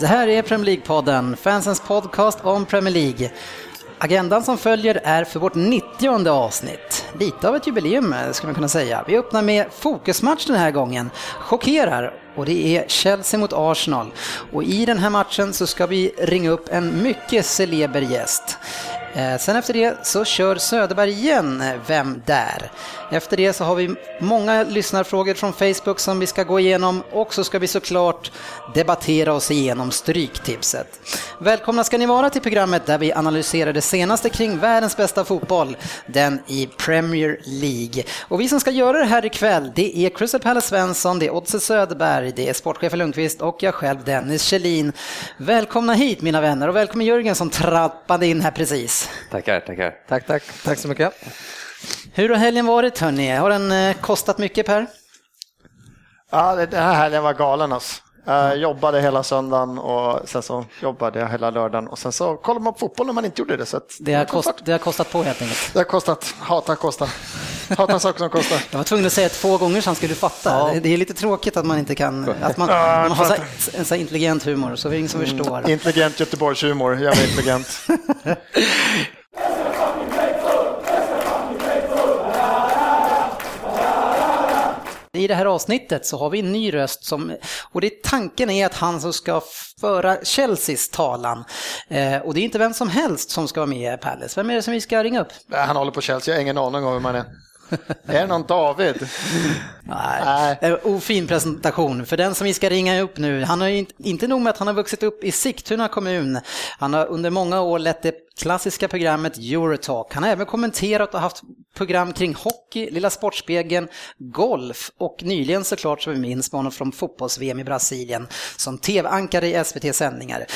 Det här är Premier League-podden, fansens podcast om Premier League. Agendan som följer är för vårt 90 avsnitt. Lite av ett jubileum eh, skulle man kunna säga. Vi öppnar med fokusmatch den här gången. Chockerar och det är Chelsea mot Arsenal. Och i den här matchen så ska vi ringa upp en mycket celeber gäst. Eh, sen efter det så kör Söderberg igen Vem där? Efter det så har vi många lyssnarfrågor från Facebook som vi ska gå igenom och så ska vi såklart debattera oss igenom Stryktipset. Välkomna ska ni vara till programmet där vi analyserar det senaste kring världens bästa fotboll, den i Premier League. Och vi som ska göra det här ikväll, det är Crystal Palace Svensson, det är Oddse Söderberg, det är sportchefen Lundqvist och jag själv Dennis Kjellin. Välkomna hit mina vänner och välkommen Jörgen som trappade in här precis. Tackar, tackar. Tack, tack. Tack så mycket. Hur har helgen varit hörni? Har den eh, kostat mycket Per? Ja, den här helgen var galen alltså. Jag jobbade hela söndagen och sen så jobbade jag hela lördagen och sen så kollade man på fotboll när man inte gjorde det. Så det, har kost, det har kostat på helt enkelt. Det har kostat, hatar kostar. Hatar saker som kostar. Jag var tvungen att säga det två gånger så han skulle fatta. Ja. Det är lite tråkigt att man inte kan, att man, man har så, en så intelligent humor så det är ingen som mm, förstår. Intelligent Göteborgshumor, jävla intelligent. I det här avsnittet så har vi en ny röst som, och det, tanken är att han som ska föra Chelseas talan. Eh, och det är inte vem som helst som ska vara med i Palace. Vem är det som vi ska ringa upp? Eh, han håller på Chelsea, jag har ingen aning om vem man är. Är det någon David? Nej, Nej. ofin presentation. För den som vi ska ringa upp nu, han har inte, inte nog med att han har vuxit upp i Sigtuna kommun. Han har under många år lett det klassiska programmet Eurotalk. Han har även kommenterat och haft program kring hockey, Lilla Sportspegeln, golf och nyligen såklart som vi minns honom från fotbolls-VM i Brasilien som tv-ankare i SVT sändningar.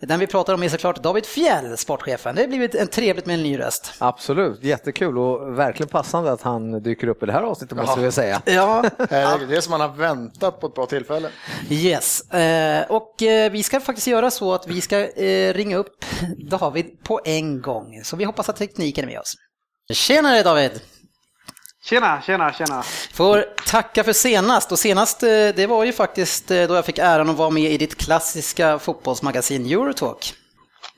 Den vi pratar om är såklart David Fjell, sportchefen. Det har blivit en trevligt med en ny röst. Absolut, jättekul och verkligen passande att han dyker upp i det här avsnittet måste vi säga. Ja. det är som man har väntat på ett bra tillfälle. Yes, eh, och eh, vi ska faktiskt göra så att vi ska eh, ringa upp David på en gång. Så vi hoppas att tekniken är med oss. Tjenare David! Tjena, tjena, tjena. Får tacka för senast och senast eh, det var ju faktiskt eh, då jag fick äran att vara med i ditt klassiska fotbollsmagasin Eurotalk.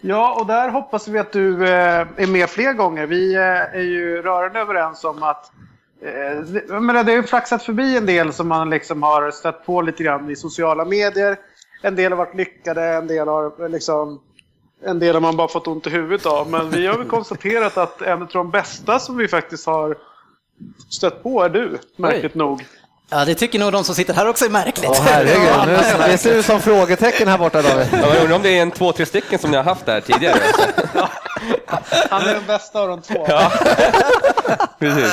Ja, och där hoppas vi att du eh, är med fler gånger. Vi är ju rörande överens om att men det har ju flaxat förbi en del som man liksom har stött på lite grann i sociala medier. En del har varit lyckade, en del har liksom en del har man bara fått ont i huvudet av. Men vi har väl konstaterat att en av de bästa som vi faktiskt har stött på är du, märkligt Oj. nog. Ja, det tycker nog de som sitter här också är märkligt. Åh, herregud, nu, det ser ut som frågetecken här borta David. Jag undrar om det är en två, tre stycken som ni har haft där tidigare. Han är den bästa av de två. Ja. Precis.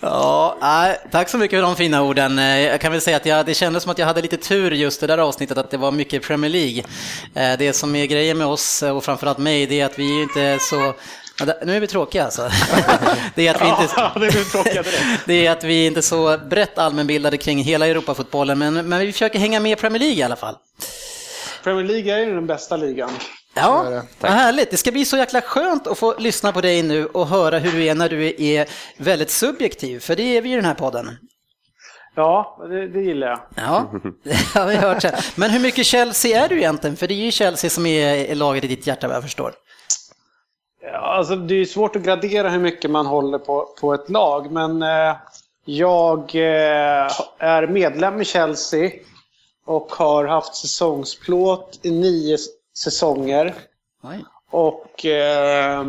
Ja, tack så mycket för de fina orden. Jag kan väl säga att jag, det kändes som att jag hade lite tur just det där avsnittet, att det var mycket Premier League. Eh, det som är grejen med oss och framförallt mig, det är att vi inte är så nu är vi tråkiga alltså. Det är, att vi inte, det, är det att vi inte är så brett allmänbildade kring hela Europafotbollen, men, men vi försöker hänga med i Premier League i alla fall. Premier League är ju den bästa ligan. Ja, vad härligt. Det ska bli så jäkla skönt att få lyssna på dig nu och höra hur du är när du är väldigt subjektiv, för det är vi i den här podden. Ja, det, det gillar jag. Ja, det har vi hört. Men hur mycket Chelsea är du egentligen? För det är ju Chelsea som är laget i ditt hjärta vad jag förstår. Alltså det är svårt att gradera hur mycket man håller på, på ett lag, men eh, jag eh, är medlem i Chelsea och har haft säsongsplåt i nio säsonger. Oj. Och eh,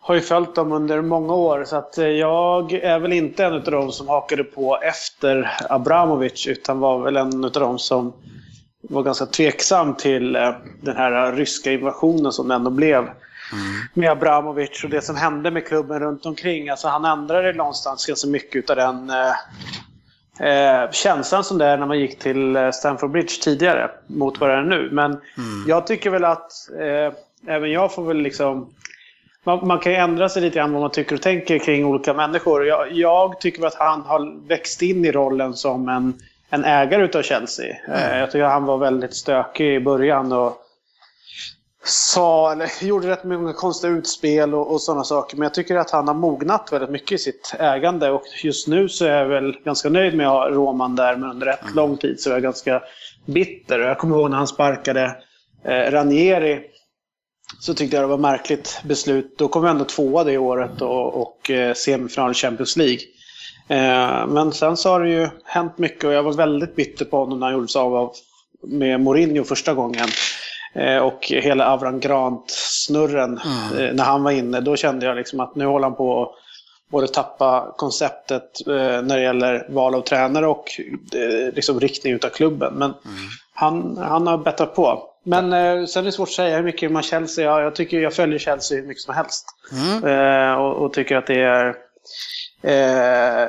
har ju följt dem under många år. Så att eh, jag är väl inte en av dem som hakade på efter Abramovic utan var väl en av dem som var ganska tveksam till eh, den här ryska invasionen som det ändå blev. Mm. Med Abramovic och det som hände med klubben runt omkring. Alltså han ändrade någonstans ganska mycket av den eh, eh, känslan som det är när man gick till eh, Stamford Bridge tidigare mot vad det är nu. Men jag tycker väl att eh, även jag får väl liksom man, man kan ju ändra sig lite grann vad man tycker och tänker kring olika människor. Jag, jag tycker att han har växt in i rollen som en, en ägare utav Chelsea. Eh, jag tycker att han var väldigt stökig i början och sa, eller gjorde rätt många konstiga utspel och, och sådana saker. Men jag tycker att han har mognat väldigt mycket i sitt ägande. Och just nu så är jag väl ganska nöjd med att ha Roman där, men under rätt lång tid så är jag ganska bitter. Och Jag kommer ihåg när han sparkade eh, Ranieri så tyckte jag det var ett märkligt beslut. Då kom vi ändå tvåa det året och, och eh, semifinal Champions League. Eh, men sen så har det ju hänt mycket och jag var väldigt bitter på honom när han gjorde sig av- med Mourinho första gången. Eh, och hela Avran Grant-snurren eh, när han var inne. Då kände jag liksom att nu håller han på att både tappa konceptet eh, när det gäller val av tränare och liksom riktning utav klubben. Men han, han har bättrat på. Men eh, sen är det svårt att säga hur mycket man Chelsea. Ja, jag tycker jag följer Chelsea hur mycket som helst. Eh, och, och tycker att det är eh,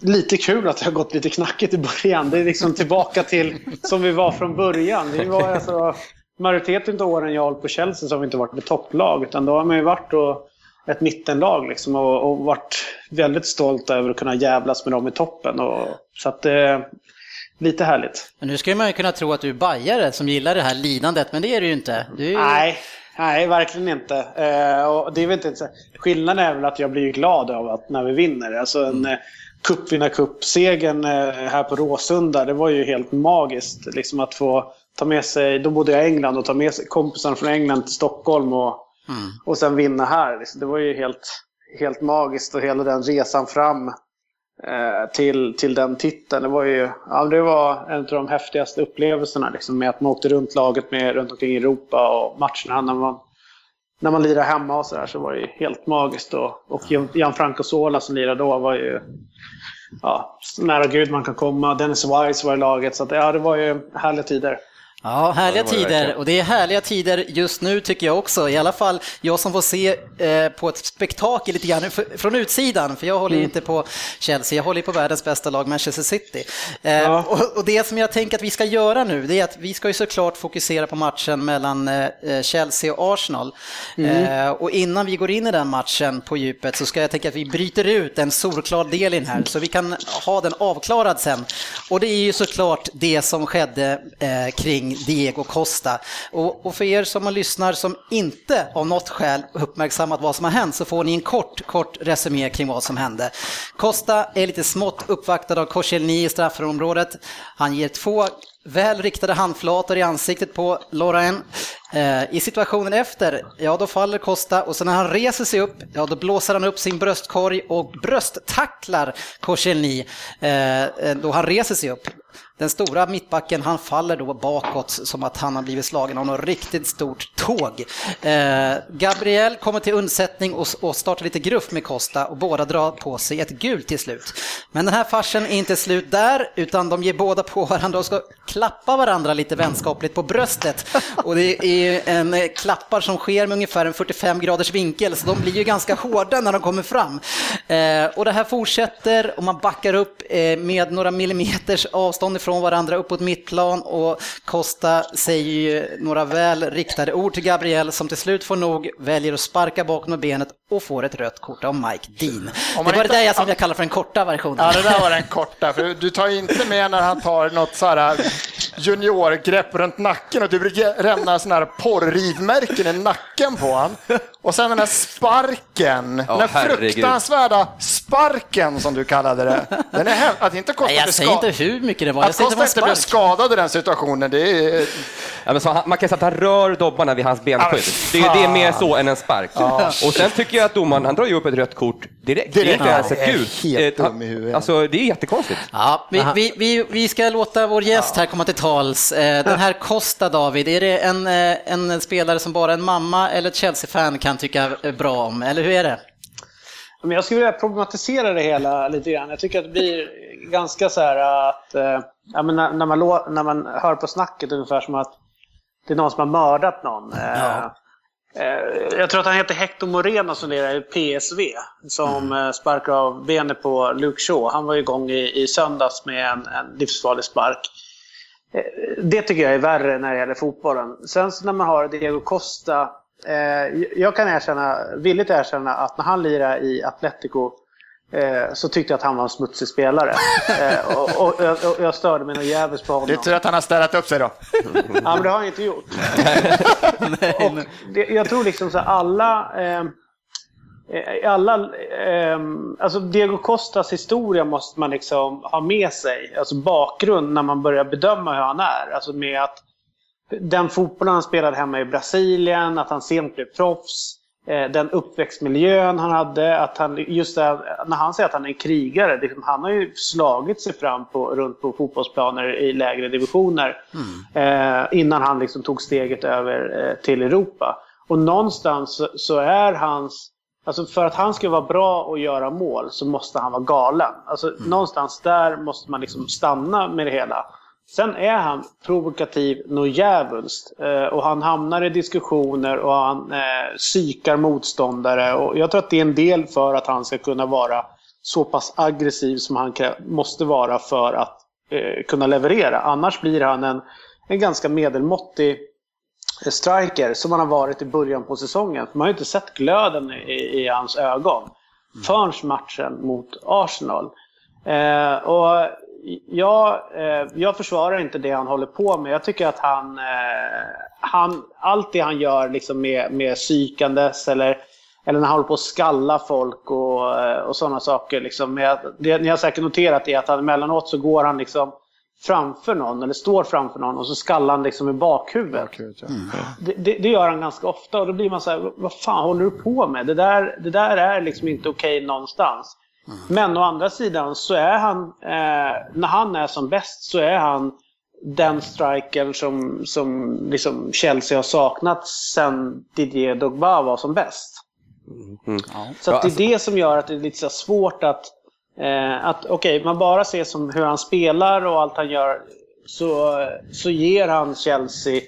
lite kul att det har gått lite knackigt i början. Det är liksom tillbaka till som vi var från början. Vi var alltså, majoriteten av åren jag har hållit på Chelsea så har vi inte varit ett topplag. Utan då har man ju varit och, ett mittenlag liksom, och, och varit väldigt stolt över att kunna jävlas med dem i toppen. Och, så att eh, lite härligt. Men nu ska man ju kunna tro att du är bajare som gillar det här lidandet, men det är du ju inte. Du. Nej, nej, verkligen inte. Eh, och det är väl inte skillnaden är väl att jag blir glad av att när vi vinner. Alltså en mm. cupvinnarcup-segern eh, här på Råsunda, det var ju helt magiskt. Liksom att få ta med sig, då bodde jag i England, och ta med sig kompisarna från England till Stockholm och, och sen vinna här. Liksom. Det var ju helt, helt magiskt och hela den resan fram eh, till, till den titeln. Det var ju ja, det var en av de häftigaste upplevelserna liksom, med att man åkte runt laget med runt omkring Europa och matcherna när man, när man lirade hemma och sådär så var det ju helt magiskt. Och, och Gianfranco Sola som lirade då var ju ja, så nära gud man kan komma. Dennis Wise var i laget så att, ja, det var ju härliga tider. Ja, härliga tider. Och det är härliga tider just nu tycker jag också. I alla fall jag som får se eh, på ett spektakel lite grann från utsidan. För jag håller ju inte på Chelsea, jag håller på världens bästa lag Manchester City. Eh, Ja. och, och det som jag tänker att vi ska göra nu, det är att vi ska ju såklart fokusera på matchen mellan eh, Chelsea och Arsenal. Eh, och innan vi går in i den matchen på djupet så ska jag tänka att vi bryter ut en solklar del i den här, så vi kan ha den avklarad sen. Och det är ju såklart det som skedde eh, kring Diego Costa. Och, och för er som har lyssnar som inte av något skäl uppmärksammat vad som har hänt så får ni en kort, kort resumé kring vad som hände. Costa är lite smått uppvaktad av Koscielny i straffområdet. Han ger två väl riktade handflator i ansiktet på Lorraine. Eh, I situationen efter, ja då faller Costa och sen när han reser sig upp, ja då blåser han upp sin bröstkorg och brösttacklar Koscielny eh, eh, då han reser sig upp. Den stora mittbacken han faller då bakåt som att han har blivit slagen av något riktigt stort tåg. Eh, Gabriel kommer till undsättning och, och startar lite gruff med Costa och båda drar på sig ett gult till slut. Men den här farsen är inte slut där utan de ger båda på varandra och ska klappa varandra lite vänskapligt på bröstet. Och det är en eh, klappar som sker med ungefär en 45 graders vinkel så de blir ju ganska hårda när de kommer fram. Eh, och det här fortsätter och man backar upp eh, med några millimeters avstånd ifrån varandra uppåt mittplan och Costa säger ju några väl riktade ord till Gabriel som till slut får nog, väljer att sparka bakom med benet och får ett rött kort av Mike Dean. Det var det inte- där jag som jag kallar för den korta versionen. Ja, det där var den korta. För du tar inte med när han tar något så här juniorgrepp runt nacken och du brukar lämna sådana här porrrivmärken i nacken på han. Och sen den här sparken, Ja, den här fruktansvärda sparken som du kallade det. Den är Att inte Costa Nej, jag säger inte hur mycket det var, jag Säger att inte blev skadad i den situationen, det är... Ja, men så han, man kan säga att han rör dobbarna vid hans benskydd. Det, är- det är mer så än en spark. Och sen tycker jag att domaren, han drar ju upp ett rött kort direkt. Det är inte ja. ens ett Det är gult. Eh. Alltså, det är jättekonstigt. Ja, vi, vi, vi, vi ska låta vår gäst här komma till tals. Eh, Den här Costa, David, är det en, eh, en spelare som bara en mamma eller ett Chelsea-fan kan tycka bra om, eller hur är det? Men jag skulle vilja problematisera det hela lite grann. Jag tycker att det blir ganska så här att... Eh, ja, men när, när, man när man hör på snacket ungefär som att det är någon som har mördat någon. Eh, Ja. Eh, jag tror att han heter Hector Moreno som lirar i PSV. Som mm. sparkar av benet på Luke Shaw. Han var igång i, i söndags med en, en livsfarlig spark. Eh, det tycker jag är värre när det gäller fotbollen. Sen när man har Diego Costa. Eh, jag kan erkänna, villigt erkänna att när han lirade i Atletico Eh, så tyckte jag att han var en smutsig spelare. Eh, och, och, och, och, jag störde mig något jävligt på honom. Det är tur att han har städat upp sig då. ja, men det har han inte gjort. och det, jag tror liksom så alla... Eh, alla, eh, alltså Diego Costas historia måste man liksom ha med sig. Alltså bakgrund när man börjar bedöma hur han är. Alltså med att den fotbollen han spelade hemma i Brasilien, att han sent blev proffs. Eh, den uppväxtmiljön han hade. Att han, just det, när han säger att han är en krigare, liksom, han har ju slagit sig fram på, runt på fotbollsplaner i lägre divisioner mm. eh, innan han liksom tog steget över eh, till Europa. Och någonstans så, så, är hans... Alltså för att han ska vara bra och göra mål så måste han vara galen. Alltså mm. Någonstans där måste man liksom stanna med det hela. Sen är han provokativ något djävulskt. Eh, och han hamnar i diskussioner och han eh, psykar motståndare. Och jag tror att det är en del för att han ska kunna vara så pass aggressiv som han måste vara för att eh, kunna leverera. Annars blir han en, en ganska medelmåttig eh, striker som han har varit i början på säsongen. Man har ju inte sett glöden i, i hans ögon mm. förrän matchen mot Arsenal. Eh, och jag, eh, jag försvarar inte det han håller på med. Jag tycker att han, eh, han allt det han gör liksom med, med psykandes eller, eller när han håller på att skalla folk och, eh, och sådana saker. Liksom, med, det ni har säkert noterat är att han emellanåt så går han liksom framför någon eller står framför någon och så skallar han liksom i bakhuvudet. Bakhuvud, ja. mm. det, det, det, gör han ganska ofta och då blir man så här, vad fan håller du på med? Det där, det där är liksom inte okej okay någonstans. Men å andra sidan så är han, eh, när han är som bäst så är han den strikern som, som liksom Chelsea har saknat sen Didier Drogba var som bäst. Mm. Så det är alltså- det som gör att det är lite så svårt att, eh, att okej, okay, man bara ser som hur han spelar och allt han gör så, så ger han Chelsea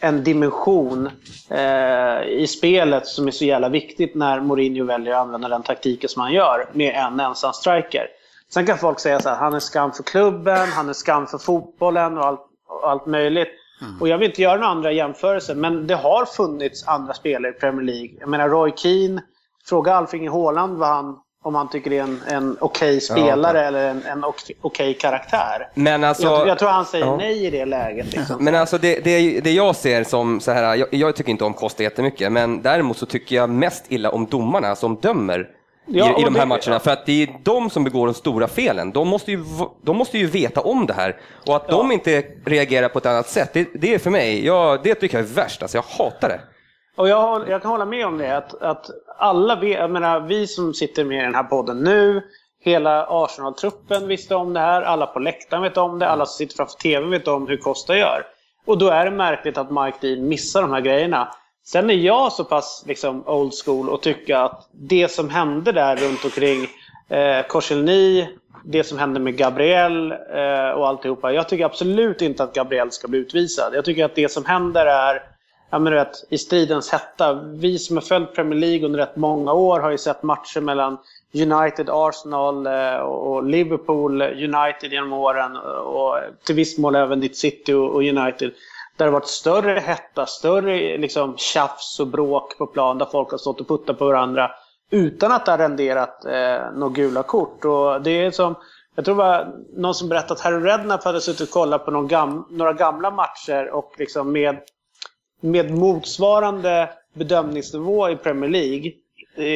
en dimension eh, i spelet som är så jävla viktigt när Mourinho väljer att använda den taktiken som han gör med en ensam striker. Sen kan folk säga att han är skam för klubben, han är skam för fotbollen och allt, och allt möjligt. Mm. Och jag vill inte göra några andra jämförelser, men det har funnits andra spelare i Premier League. Jag menar Roy Keane, fråga Alf Inge Haaland vad han om han tycker det är en, en okej okay spelare ja, eller en, en okej okay karaktär. Men alltså, jag, jag, tror han säger ja. nej i det läget. Liksom. Men alltså det, det, det, jag ser som så här, jag, jag tycker inte om Costa jättemycket, men däremot så tycker jag mest illa om domarna som dömer Ja, i, i de här det, matcherna. För att det är de som begår de stora felen. De måste ju, de måste ju veta om det här. Och att de inte reagerar på ett annat sätt, det, är för mig, ja, det tycker jag är värst. Alltså, jag hatar det. Och jag, jag kan hålla med om det. Att, att alla vi, jag menar, vi som sitter med i den här podden nu, hela Arsenal-truppen visste om det här, alla på läktaren vet om det, alla som sitter framför TVn vet om hur Costa gör. Och då är det märkligt att Mike Dean missar de här grejerna. Sen är jag så pass liksom, old school och tycker att det som hände där runt omkring eh, Korselny, det som hände med Gabriel eh, och alltihopa. Jag tycker absolut inte att Gabriel ska bli utvisad. Jag tycker att det som händer är ja, men vet, i stridens hetta. Vi som har följt Premier League under rätt många år har ju sett matcher mellan United, Arsenal eh, och Liverpool United genom åren eh, och till viss mån även ditt City och United. Där det har varit större hetta, större liksom, tjafs och bråk på plan där folk har stått och puttat på varandra utan att det har renderat eh, några gula kort. Och det är som, jag tror det var någon som berättade att Harry Redknapp hade suttit och kollat på gam, några gamla matcher och liksom med med motsvarande bedömningsnivå i Premier League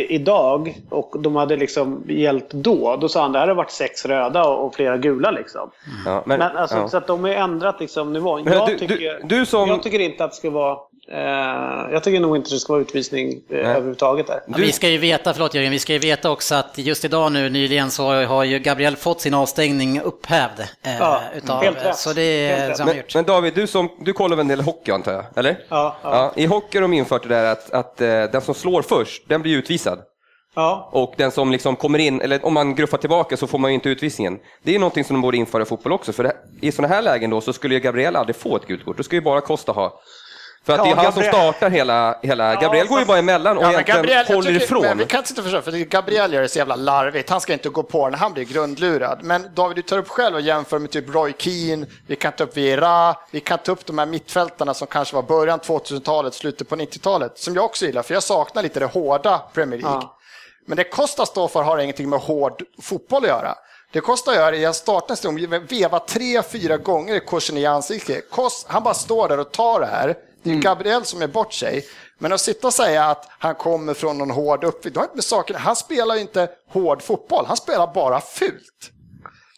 idag och de hade liksom gällt då. Då sa han det hade varit sex röda och flera gula. Liksom. Ja, men, men alltså, ja. Så att de har ändrat liksom, nivån. Jag, du, tycker, du, du som... jag tycker inte att det ska vara jag tycker nog inte det ska vara utvisning eh, överhuvudtaget där. Ja, vi ska ju veta, förlåt Jörgen, vi ska ju veta också att just idag nu nyligen så har ju Gabriel fått sin avstängning upphävd. Eh, ja, utav, helt rätt. Så det är men, men, David, du, som, du kollar väl en del hockey antar jag? Eller? Ja. ja. ja I hockey har de infört det där att, att den som slår först, den blir utvisad. Ja. Och den som liksom kommer in, eller om man gruffar tillbaka så får man ju inte utvisningen. Det är någonting som de borde införa i fotboll också, för det, i sådana här lägen då så skulle ju Gabriel aldrig få ett gult kort, då skulle ju bara Costa ha För att Ja, det är han Gabriel- som startar hela, hela Gabriel går ju bara emellan och Ja, egentligen Gabriel, håller tycker, ifrån. Men vi kan inte försöka, för Gabriel gör det så jävla larvigt. Han ska inte gå på den, han blir grundlurad. Men David, du tar upp själv och jämför med typ Roy Keane, vi kan ta upp Vieira, vi kan ta upp de här mittfältarna som kanske var början 2000-talet, slutet på 90-talet, som jag också gillar, för jag saknar lite det hårda Premier League. Ja. Men det Costa står för har ingenting med hård fotboll att göra. Det Costa gör är att starta en stund, veva tre, fyra gånger i kursen i ansiktet. Kost, han bara står där och tar det här. Det är Gabriel som är bort sig. Men att sitta och säga att han kommer från någon hård uppväxt, det har inte med saken Han spelar ju inte hård fotboll, han spelar bara fult.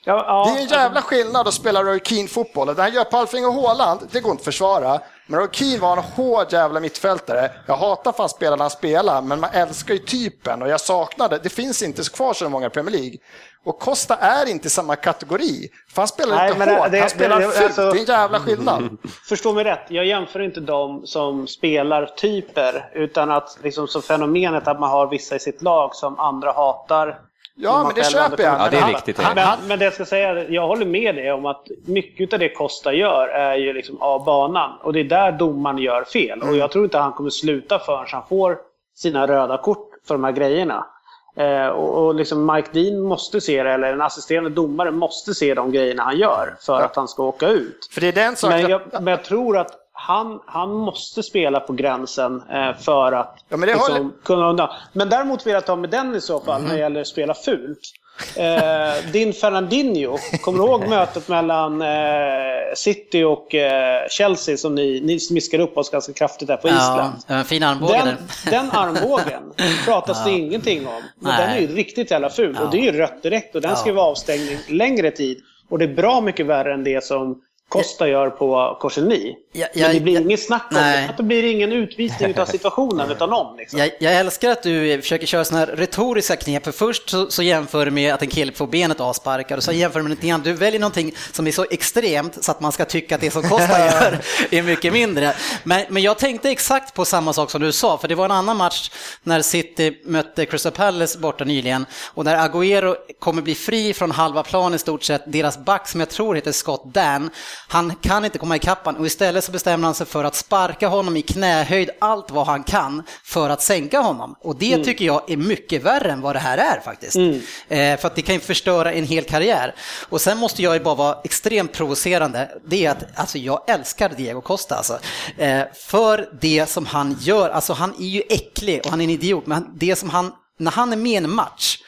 Ja, ja, Det är en jävla skillnad att spela Roy Keane-fotboll. Det han gör på Alfring och Haaland, det går inte att försvara. Men Roy Keane var en hård jävla mittfältare. Jag hatar fan spelarna han spelar, men man älskar ju typen och jag saknade, det finns inte kvar så många i Premier League. Och Costa är inte samma kategori. För han spelar Nej, inte det- hårt, det- han spelar det- fult. alltså- Det är en jävla skillnad. Förstå mig rätt, jag jämför inte dem som spelar typer utan att liksom som fenomenet att man har vissa i sitt lag som andra hatar. Ja, men det köper jag. Ja, det är han- riktigt, Han, ja. han, Men, men det jag ska säga, jag håller med dig om att mycket av det Costa gör är ju liksom av banan. Och det är där domaren gör fel. Mm. Och jag tror inte han kommer sluta förrän han får sina röda kort för de här grejerna. Eh, och och liksom Mike Dean måste se det, eller en assisterande domare måste se de grejerna han gör för att han ska åka ut. för det är den saken. Men jag, men jag tror att han, han måste spela på gränsen eh, för att Ja, men liksom, håller- kunna undan. Men däremot vill jag ta med den i så fall när det gäller att spela fult. Eh, din Fernandinho, kommer du ihåg mötet mellan eh, City och eh, Chelsea som ni, ni smiskade upp oss ganska kraftigt där på Ja, Island? en fin armbåge Den, den armbågen pratas det ingenting om. Men Nej. den är ju riktigt jävla ful. Och det är ju rött direkt och den ska ju Ja. vara avstängning längre tid. Och det är bra mycket värre än det som Costa gör på Korseni. Ja, Men det blir jag- inget snack om nej. det. Att det blir ingen utvisning av situationen utan om. Liksom. Jag, jag älskar att du försöker köra sådana här retoriska knep, för först så, så jämför du med att en kille får benet avsparkad och så jämför du med någonting annat. Du väljer någonting som är så extremt så att man ska tycka att det som Costa gör är mycket mindre. Men, men jag tänkte exakt på samma sak som du sa, för det var en annan match när City mötte Crystal Palace borta nyligen och där Agüero kommer bli fri från halva plan i stort sett, deras back som jag tror heter Scott Dan, han kan inte komma ikapp han och istället så bestämmer han sig för att sparka honom i knähöjd allt vad han kan för att sänka honom. Och det tycker jag är mycket värre än vad det här är faktiskt. Eh, för att det kan ju förstöra en hel karriär. Och sen måste jag ju bara vara extremt provocerande. Det är att alltså, jag älskar Diego Costa alltså. Eh, för det som han gör, alltså han är ju äcklig och han är en idiot, men det som han, när han är med i en match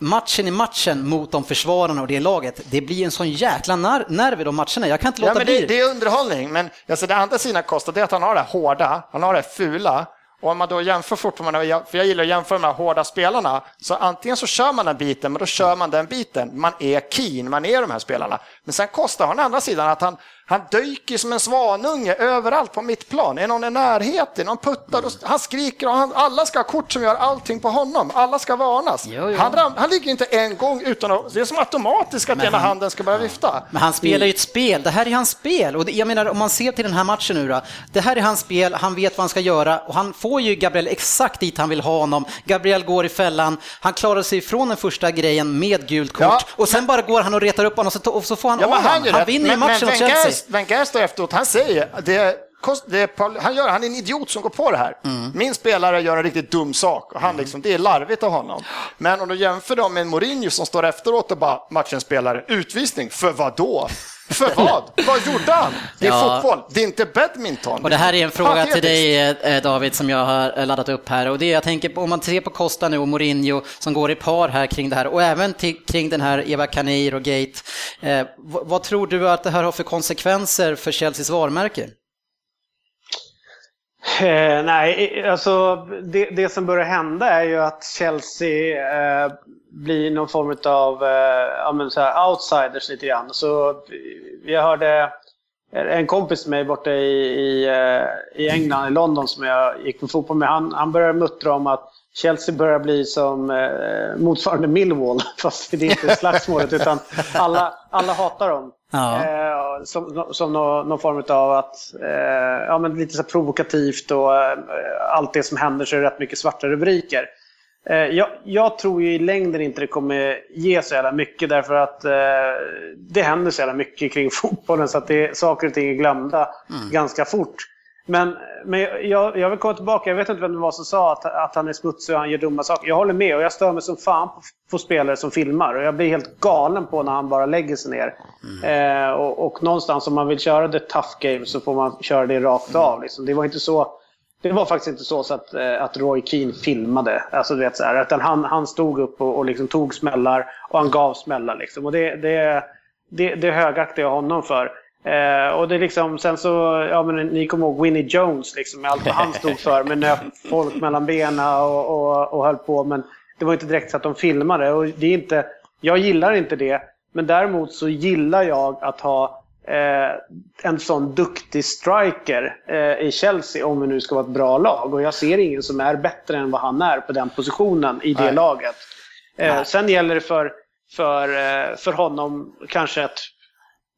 matchen i matchen mot de försvararna och det laget, det blir en sån jäkla nar- nerv i de matcherna. Jag kan inte låta Ja, men bli det, det är underhållning, men alltså, det andra sidan Costa det är att han har det hårda, han har det fula. Och om man då jämför fortfarande, för jag gillar att jämföra med de här hårda spelarna, så antingen så kör man den biten, men då kör man den biten. Man är keen, man är de här spelarna. Men sen Costa har den andra sidan att han, han dyker som en svanunge överallt på mitt plan. Är någon i närheten, någon puttar, då, han skriker och han, alla ska ha kort som gör allting på honom. Alla ska varnas. Jo, jo. Han, ram, han ligger inte en gång utan att, det är som automatiskt att Men ena han- handen ska börja vifta. Men han spelar ju ett spel, det här är hans spel. Och det, jag menar om man ser till den här matchen nu då, det här är hans spel, han vet vad han ska göra och han får ju Gabriel exakt dit han vill ha honom. Gabriel går i fällan, han klarar sig ifrån den första grejen med gult kort Ja. och sen bara går han och retar upp honom och så, och så får han Ja, av han, honom. Han rätt. vinner ju matchen men Wenger, Chelsea. Wenger står efteråt, han säger det, är Paul- han, gör, han är en idiot som går på det här. Mm. Min spelare gör en riktigt dum sak och han liksom, det är larvigt av honom. Men om du jämför dem med en Mourinho som står efteråt och bara matchens spelare, utvisning, för vad då? För vad? vad gjorde han? Det är Ja. fotboll, det är inte badminton. Och det här är en fråga till dig eh, David som jag har eh, laddat upp här och det är, jag tänker på om man ser på Costa nu och Mourinho som går i par här kring det här och även till, kring den här Eva Kanir och Gate. Eh, vad, vad tror du att det här har för konsekvenser för Chelseas varumärke? Eh, nej, alltså det, det som börjar hända är ju att Chelsea eh, blir någon form av eh, ja, så här outsiders lite grann. Så eh, jag hörde en kompis med mig borta i, i, eh, i England, i London, som jag gick på fotboll med. Han, han började muttra om att Chelsea börjar bli som eh, motsvarande Millwall, fast det är inte slagsmålet utan alla, alla hatar dem. Ja. Eh, som som någon, någon form av att, eh, ja men lite så provokativt och eh, allt det som händer så är det rätt mycket svarta rubriker. Eh, jag, jag tror ju i längden inte det kommer ge så jävla mycket därför att eh, det händer så jävla mycket kring fotbollen så att det, saker och ting är glömda ganska fort. Men, men jag, jag vill komma tillbaka, jag vet inte vem det var som sa att, att han är smutsig och han gör dumma saker. Jag håller med och jag stör mig som fan på, på spelare som filmar. Och jag blir helt galen på när han bara lägger sig ner. Mm. Eh, och, och någonstans om man vill köra det tough game så får man köra det rakt av. Liksom. Det var inte så... Det var faktiskt inte så, så att, eh, att Roy Keane filmade. Alltså, du vet, så här, utan han, han stod upp och, och liksom tog smällar och han gav smällar. Liksom. Och det, det, det, det högaktar jag honom för. Eh, och det är liksom, sen så, ja men ni kommer ihåg Winnie Jones liksom, med allt vad han stod för med nöp folk mellan benen och, och, och höll på. Men det var inte direkt så att de filmade. Och det är inte, jag gillar inte det. Men däremot så gillar jag att ha eh, en sån duktig striker eh, i Chelsea om vi nu ska vara ett bra lag. Och jag ser ingen som är bättre än vad han är på den positionen i det Nej. laget. Eh, sen gäller det för, för, eh, för honom kanske att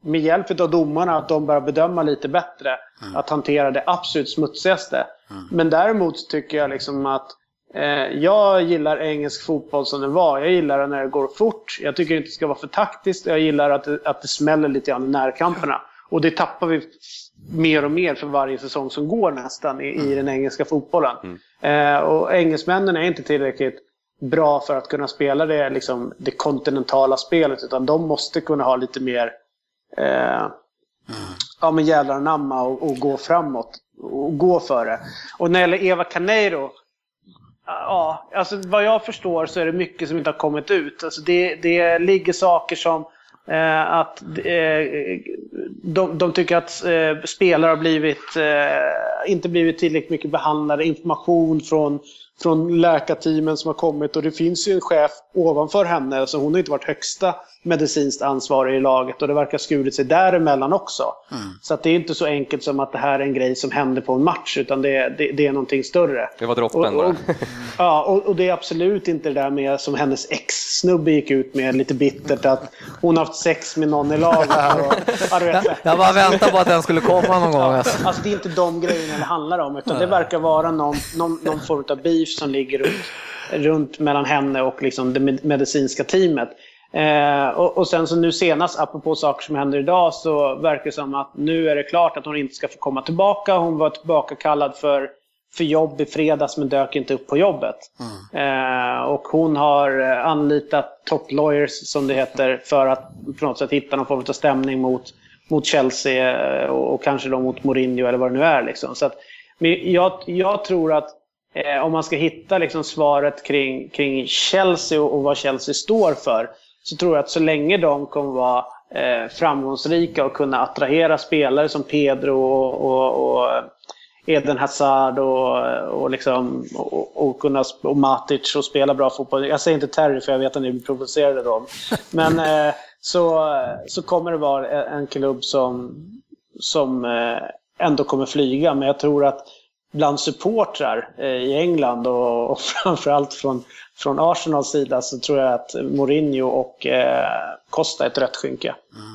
med hjälp av domarna att de börjar bedöma lite bättre. Mm. Att hantera det absolut smutsigaste. Mm. Men däremot tycker jag liksom att eh, jag gillar engelsk fotboll som den var. Jag gillar när det går fort. Jag tycker inte det ska vara för taktiskt. Jag gillar att det, att det smäller lite grann i närkamperna. Och det tappar vi mer och mer för varje säsong som går nästan i, i mm. den engelska fotbollen. Mm. Eh, och engelsmännen är inte tillräckligt bra för att kunna spela det, liksom, det kontinentala spelet. Utan de måste kunna ha lite mer eh, ja, men jävlar anamma och, och gå framåt. Och gå för det. Och när det gäller Eva Caneiro. Ja, alltså vad jag förstår så är det mycket som inte har kommit ut. Alltså det, det ligger saker som eh, att eh, de, de, tycker att eh, spelare har blivit, eh, inte blivit tillräckligt mycket behandlade. Information från från läkarteamen som har kommit och det finns ju en chef ovanför henne så hon har inte varit högsta medicinskt ansvarig i laget och det verkar skurit sig däremellan också. Mm. Så att det är inte så enkelt som att det här är en grej som händer på en match utan det, det, det är någonting större. Det var droppen bara. ja, och, och, det är absolut inte det där med som hennes ex-snubbe gick ut med lite bittert att hon har haft sex med någon i laget. Och, ja, jag bara väntade på att den skulle komma någon gång. Alltså. alltså det är inte de grejerna det handlar om utan det verkar vara någon, någon, någon form av beef som ligger runt, runt mellan henne och liksom det medicinska teamet. Eh, och, och, sen så nu senast, apropå saker som händer idag, så verkar det som att nu är det klart att hon inte ska få komma tillbaka. Hon var tillbaka kallad för, för jobb i fredags men dök inte upp på jobbet. Mm. Eh, och hon har eh, anlitat top lawyers, som det heter, för att på något sätt hitta någon form av stämning mot, mot Chelsea eh, och, och, kanske då mot Mourinho eller vad det nu är. Liksom. Så att, men jag, jag tror att eh, om man ska hitta liksom svaret kring, kring Chelsea och, och vad Chelsea står för så tror jag att så länge de kommer vara eh, framgångsrika och kunna attrahera spelare som Pedro och, och, och Eden Hazard och, och, liksom, och, och, kunna, och Matic och spela bra fotboll. Jag säger inte Terry för jag vet att ni provocerade då. Men eh, så, så kommer det vara en klubb som, som eh, ändå kommer flyga. Men jag tror att bland supportrar eh, i England och, och framförallt från från Arsenals sida så tror jag att Mourinho och eh, Costa är ett rött skynke. Mm.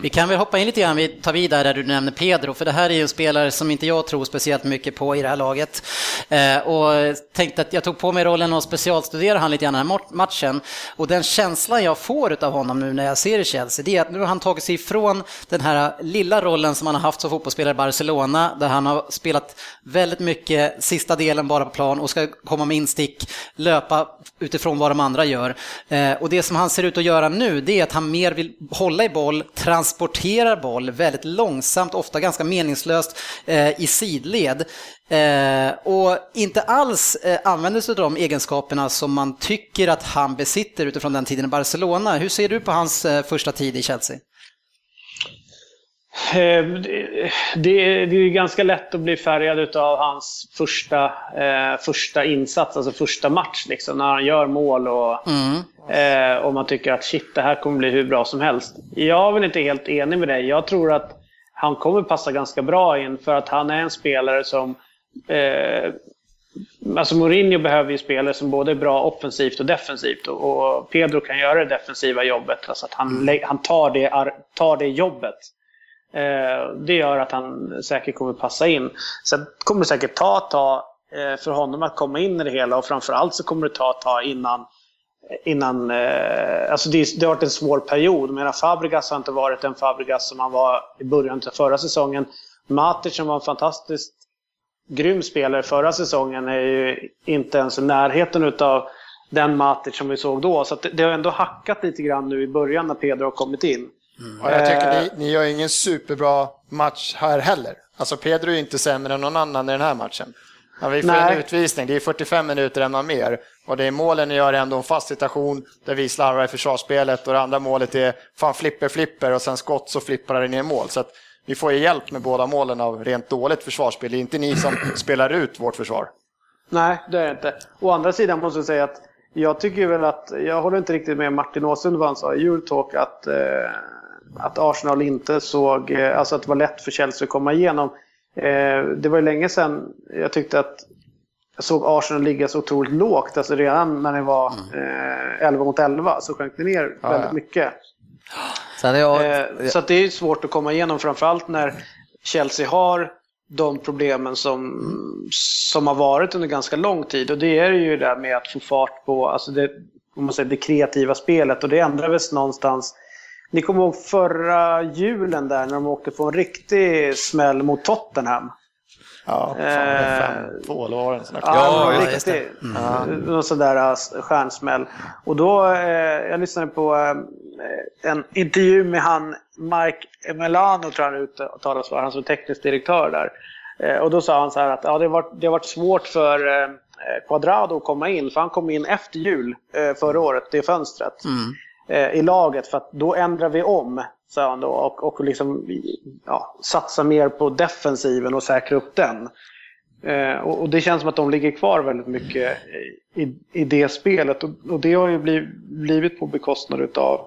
Vi kan väl hoppa in lite grann, vi tar vidare där du nämner Pedro, för det här är ju en spelare som inte jag tror speciellt mycket på i det här laget. Eh, och tänkte att jag tog på mig rollen att specialstudera han lite grann den här matchen. Och den känslan jag får av honom nu när jag ser i Chelsea, det är att nu har han tagit sig ifrån den här lilla rollen som han har haft som fotbollsspelare i Barcelona, där han har spelat väldigt mycket sista delen bara på plan och ska komma med instick, löpa utifrån vad de andra gör. Eh, och det som han ser ut att göra nu, det är att han mer vill hålla i boll, transporterar boll väldigt långsamt, ofta ganska meningslöst eh, i sidled. Eh, och inte alls eh, använder sig av de egenskaperna som man tycker att han besitter utifrån den tiden i Barcelona. Hur ser du på hans eh, första tid i Chelsea? Eh, det, det är ganska lätt att bli färgad av hans första, eh, första insats, alltså första match. Liksom, när han gör mål och, mm. eh, och man tycker att shit, det här kommer bli hur bra som helst. Jag är väl inte helt enig med dig. Jag tror att han kommer passa ganska bra in för att han är en spelare som eh, Alltså Mourinho behöver ju spelare som både är bra offensivt och defensivt och Pedro kan göra det defensiva jobbet. Alltså att han, mm. han tar, det, tar det jobbet. Eh, det gör att han säkert kommer passa in. Sen kommer det säkert ta ett tag eh, för honom att komma in i det hela och framförallt så kommer det ta ett tag innan Innan, eh, alltså det, det har varit en svår period. Medan Fabregas har inte varit den Fabregas som han var i början av förra säsongen. Matic som var en fantastiskt grym spelare förra säsongen är ju inte ens i närheten utav den Matic som vi såg då. Så det, det har ändå hackat lite grann nu i början när Pedro har kommit in. Mm. Och jag tycker ni, ni gör ingen superbra match här heller. Alltså Pedro är inte sämre än någon annan i den här matchen. Ja, vi får Nej. en utvisning, det är 45 minuter än mer. Och det är målen ni gör ändå en fast situation där vi slarvar i försvarsspelet och det andra målet är fan flipper, flipper och sen skott så flippar det ner mål. Så att vi får ju hjälp med båda målen av rent dåligt försvarsspel. Det är inte ni som spelar ut vårt försvar. Nej, det är det inte. Å andra sidan måste jag säga att jag tycker väl att, jag håller inte riktigt med Martin Åslund vad han sa i Eurotalk att, eh, att Arsenal inte såg, eh, alltså att det var lätt för Chelsea att komma igenom. Eh, det var ju länge sedan jag tyckte att jag såg Arsenal ligga så otroligt lågt. Alltså redan när det var eh, 11 mot 11 så sjönk det ner ja, väldigt ja. mycket. Jag... eh, så det är svårt att komma igenom framförallt när Chelsea har de problemen som, som har varit under ganska lång tid. Och det är ju det där med att få fart på alltså det, om man säger, det kreativa spelet. Och det ändrades någonstans. Ni kommer ihåg förra julen där när de åkte på en riktig smäll mot Tottenham. Ja, fan, eh, två eller var det en Ja, ja just det. Mm. Någon sån där äh, stjärnsmäll. Och då, eh, jag lyssnade på eh, en intervju med han Mike Melano, tror jag han uttalas för, han som är teknisk direktör där. Eh, och då sa han så här att ja, det, har varit, det har varit svårt för eh, Quadrado att komma in, för han kom in efter jul eh, förra året, det fönstret. Mm. I laget, för att då ändrar vi om sa han då, och, och liksom, ja, satsa mer på defensiven och säkra upp den. Eh, och, och, det känns som att de ligger kvar väldigt mycket i, i det spelet och, och det har ju blivit, blivit på bekostnad av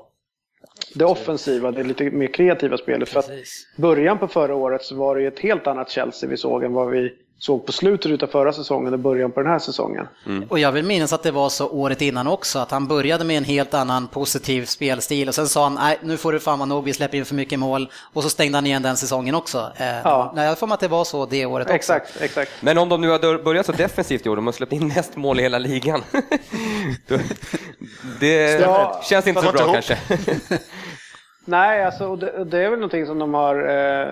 det offensiva, det lite mer kreativa spelet. För att början på förra året så var det ett helt annat Chelsea vi såg än vad vi såg på slutet av förra säsongen och början på den här säsongen. Mm. Och jag vill minnas att det var så året innan också, att han började med en helt annan positiv spelstil och sen sa han nej nu får du fan vara nog, vi släpper in för mycket mål och så stängde han igen den säsongen också. Eh, ja. Nej, jag får att det var så det året också. Exakt, exakt. Men om de nu har börjat så defensivt i år, de har släppt in mest mål i hela ligan. det ja, känns inte så bra kanske. Nej, alltså, det, det, är väl någonting som de har eh,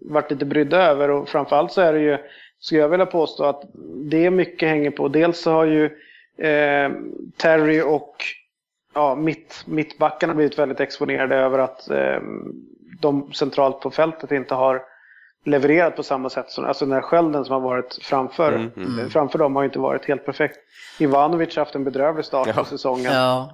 varit lite brydda över och framförallt så är det ju skulle jag vilja påstå att det mycket hänger på. Dels så har ju eh, Terry och ja, mitt, mittbackarna blivit väldigt exponerade över att eh, de centralt på fältet inte har levererat på samma sätt. Som, alltså den här skölden som har varit framför, mm, mm. framför dem har inte varit helt perfekt. Ivanovic har haft en bedrövlig start ja. på säsongen. Ja.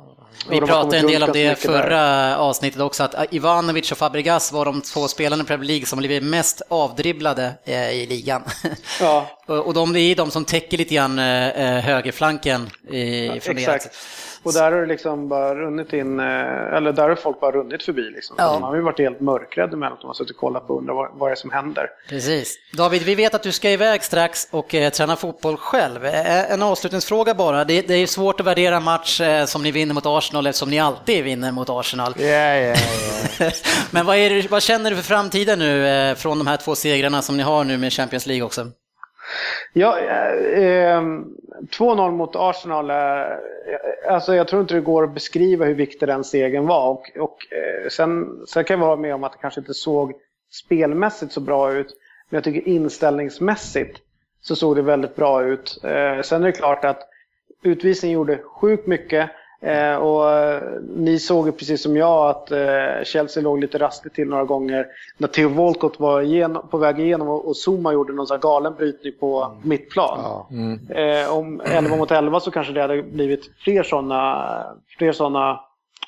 Vi pratade en del om det förra där. avsnittet också, att Ivanovic och Fabregas var de två spelarna i Premier League som blivit mest avdribblade eh, i ligan. Ja. och de är de som täcker lite grann eh, eh, högerflanken i, ja, Exakt. Och där har det liksom bara runnit in, eller där har folk bara runnit förbi. Liksom. Ja. Man har ju varit helt mörkrädda med att de har suttit och kollat på och undrat vad, det är som händer. Precis. David, vi vet att du ska iväg strax och eh, träna fotboll själv. En avslutningsfråga bara. Det, det är svårt att värdera match eh, som ni vinner mot Arsenal eftersom ni alltid vinner mot Arsenal. Ja, ja, ja. Men vad, det, vad känner du för framtiden nu eh, från de här två segrarna som ni har nu med Champions League också? Ja, eh, 2-0 mot Arsenal, eh, alltså jag tror inte det går att beskriva hur viktig den segern var. Och, och eh, sen, sen kan jag vara med om att det kanske inte såg spelmässigt så bra ut. Men jag tycker inställningsmässigt så såg det väldigt bra ut. Eh, sen är det klart att utvisningen gjorde sjukt mycket. Eh, och eh, ni såg ju precis som jag att eh, Chelsea låg lite rastigt till några gånger när Theo Walcott var igenom, på väg igenom och, och Zuma gjorde någon sån galen brytning på mm. mittplan. Ja. Mm. Eh, om 11 mot 11 så kanske det hade blivit fler sådana fler såna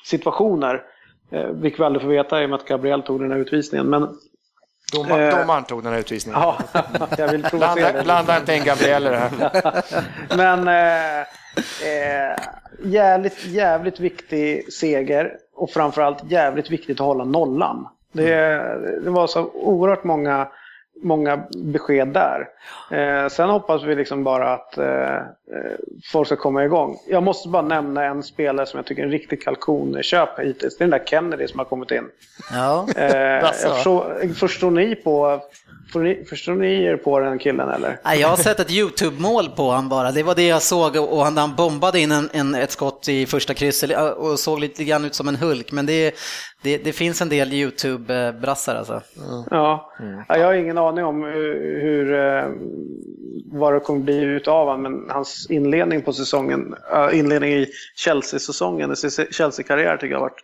situationer. Eh, vilket vi aldrig får veta i och med att Gabriel tog den här utvisningen. Men, Domaren, domaren tog den här utvisningen. Ja, jag vill blanda, blanda inte in Gabriel i det här. Men eh, Eh, jävligt, jävligt viktig seger och framförallt jävligt viktigt att hålla nollan. Det, det var så oerhört många, många besked där. Eh, sen hoppas vi liksom bara att eh, folk ska komma igång. Jag måste bara nämna en spelare som jag tycker är en riktig kalkonköp hittills. Det är den där Kennedy som har kommit in. Ja. Eh, förstår, förstår ni på förstår ni er på den killen eller? Nej, jag har sett ett YouTube-mål på honom bara. Det var det jag såg och han, han bombade in en, en, ett skott i första krysset och såg lite grann ut som en Hulk. Men det, det, det finns en del YouTube-brassar alltså. Mm. Ja. ja, jag har ingen aning om hur, hur eh, vad det kommer bli utav honom, men hans inledning på säsongen, inledning i Chelsea-säsongen, Chelsea-karriär tycker jag har varit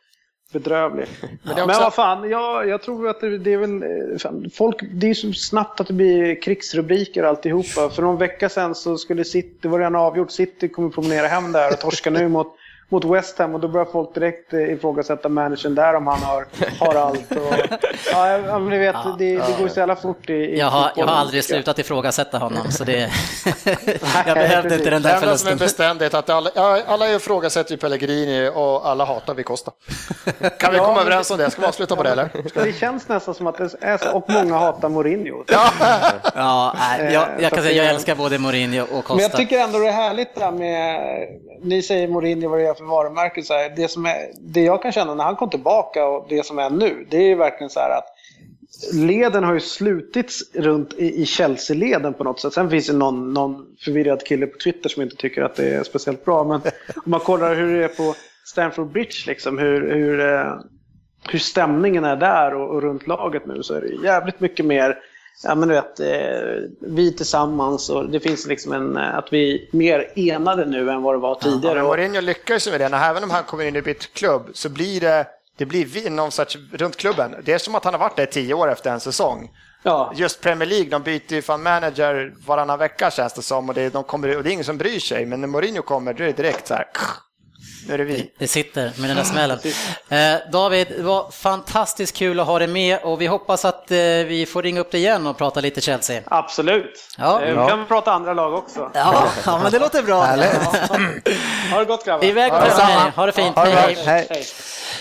bedrövlig. Men, också... men vad fan, jag, jag tror att det, det är väl... Fan, folk, det är så snabbt att det blir krigsrubriker alltihopa. För någon vecka sedan så skulle City, det var redan avgjort, City kommer promenera hem där och torska nu mot mot West Ham och då börjar folk direkt eh, ifrågasätta managern där om han har, har allt. Och, ja, men ni vet, ja, det, det går så jävla fort i, i jag, har, jag har aldrig slutat ifrågasätta honom så det, jag behövde inte den där förlusten. Det som är beständigt att alla, alla ifrågasätter ju Pellegrini och alla hatar Vicosta. Kan vi komma överens om det? Ska vi avsluta på det eller? Det känns nästan som att det är så, och många hatar Mourinho. Ja, ja jag, jag kan säga jag älskar både Mourinho och Costa. Men jag tycker ändå det är härligt det där med, ni säger Mourinho vad det är för varumärke. Så här, det, som är, det jag kan känna när han kom tillbaka och det som är nu, det är verkligen så här att leden har ju slutits runt i, i Chelsea-leden på något sätt. Sen finns det någon, någon förvirrad kille på Twitter som inte tycker att det är speciellt bra. Men om man kollar hur det är på Stamford Bridge, liksom, hur, hur, eh, hur stämningen är där och, och runt laget nu så är det jävligt mycket mer ja, men du vet, eh, vi tillsammans och det finns liksom en, eh, att vi är mer enade nu än vad det var tidigare. Ja, Mourinho lyckas med det, när även om han kommer in i bytt klubb så blir det, det blir vi, någon sorts, runt klubben, det är som att han har varit där tio år efter en säsong. Ja. Just Premier League, de byter ju fan manager varannan vecka känns det som och det, de kommer, och det är ingen som bryr sig, men när Mourinho kommer då är det direkt så här nu är det vi. Det sitter med den där smällen. Eh, David, det var fantastiskt kul att ha dig med och vi hoppas att eh, vi får ringa upp dig igen och prata lite Chelsea. Absolut. Ja. Eh, vi kan prata andra lag också. Ja, ja men det låter bra. Ja. Ha det gott grabbar. Iväg på det. Ha det fint. Ha det hej. hej.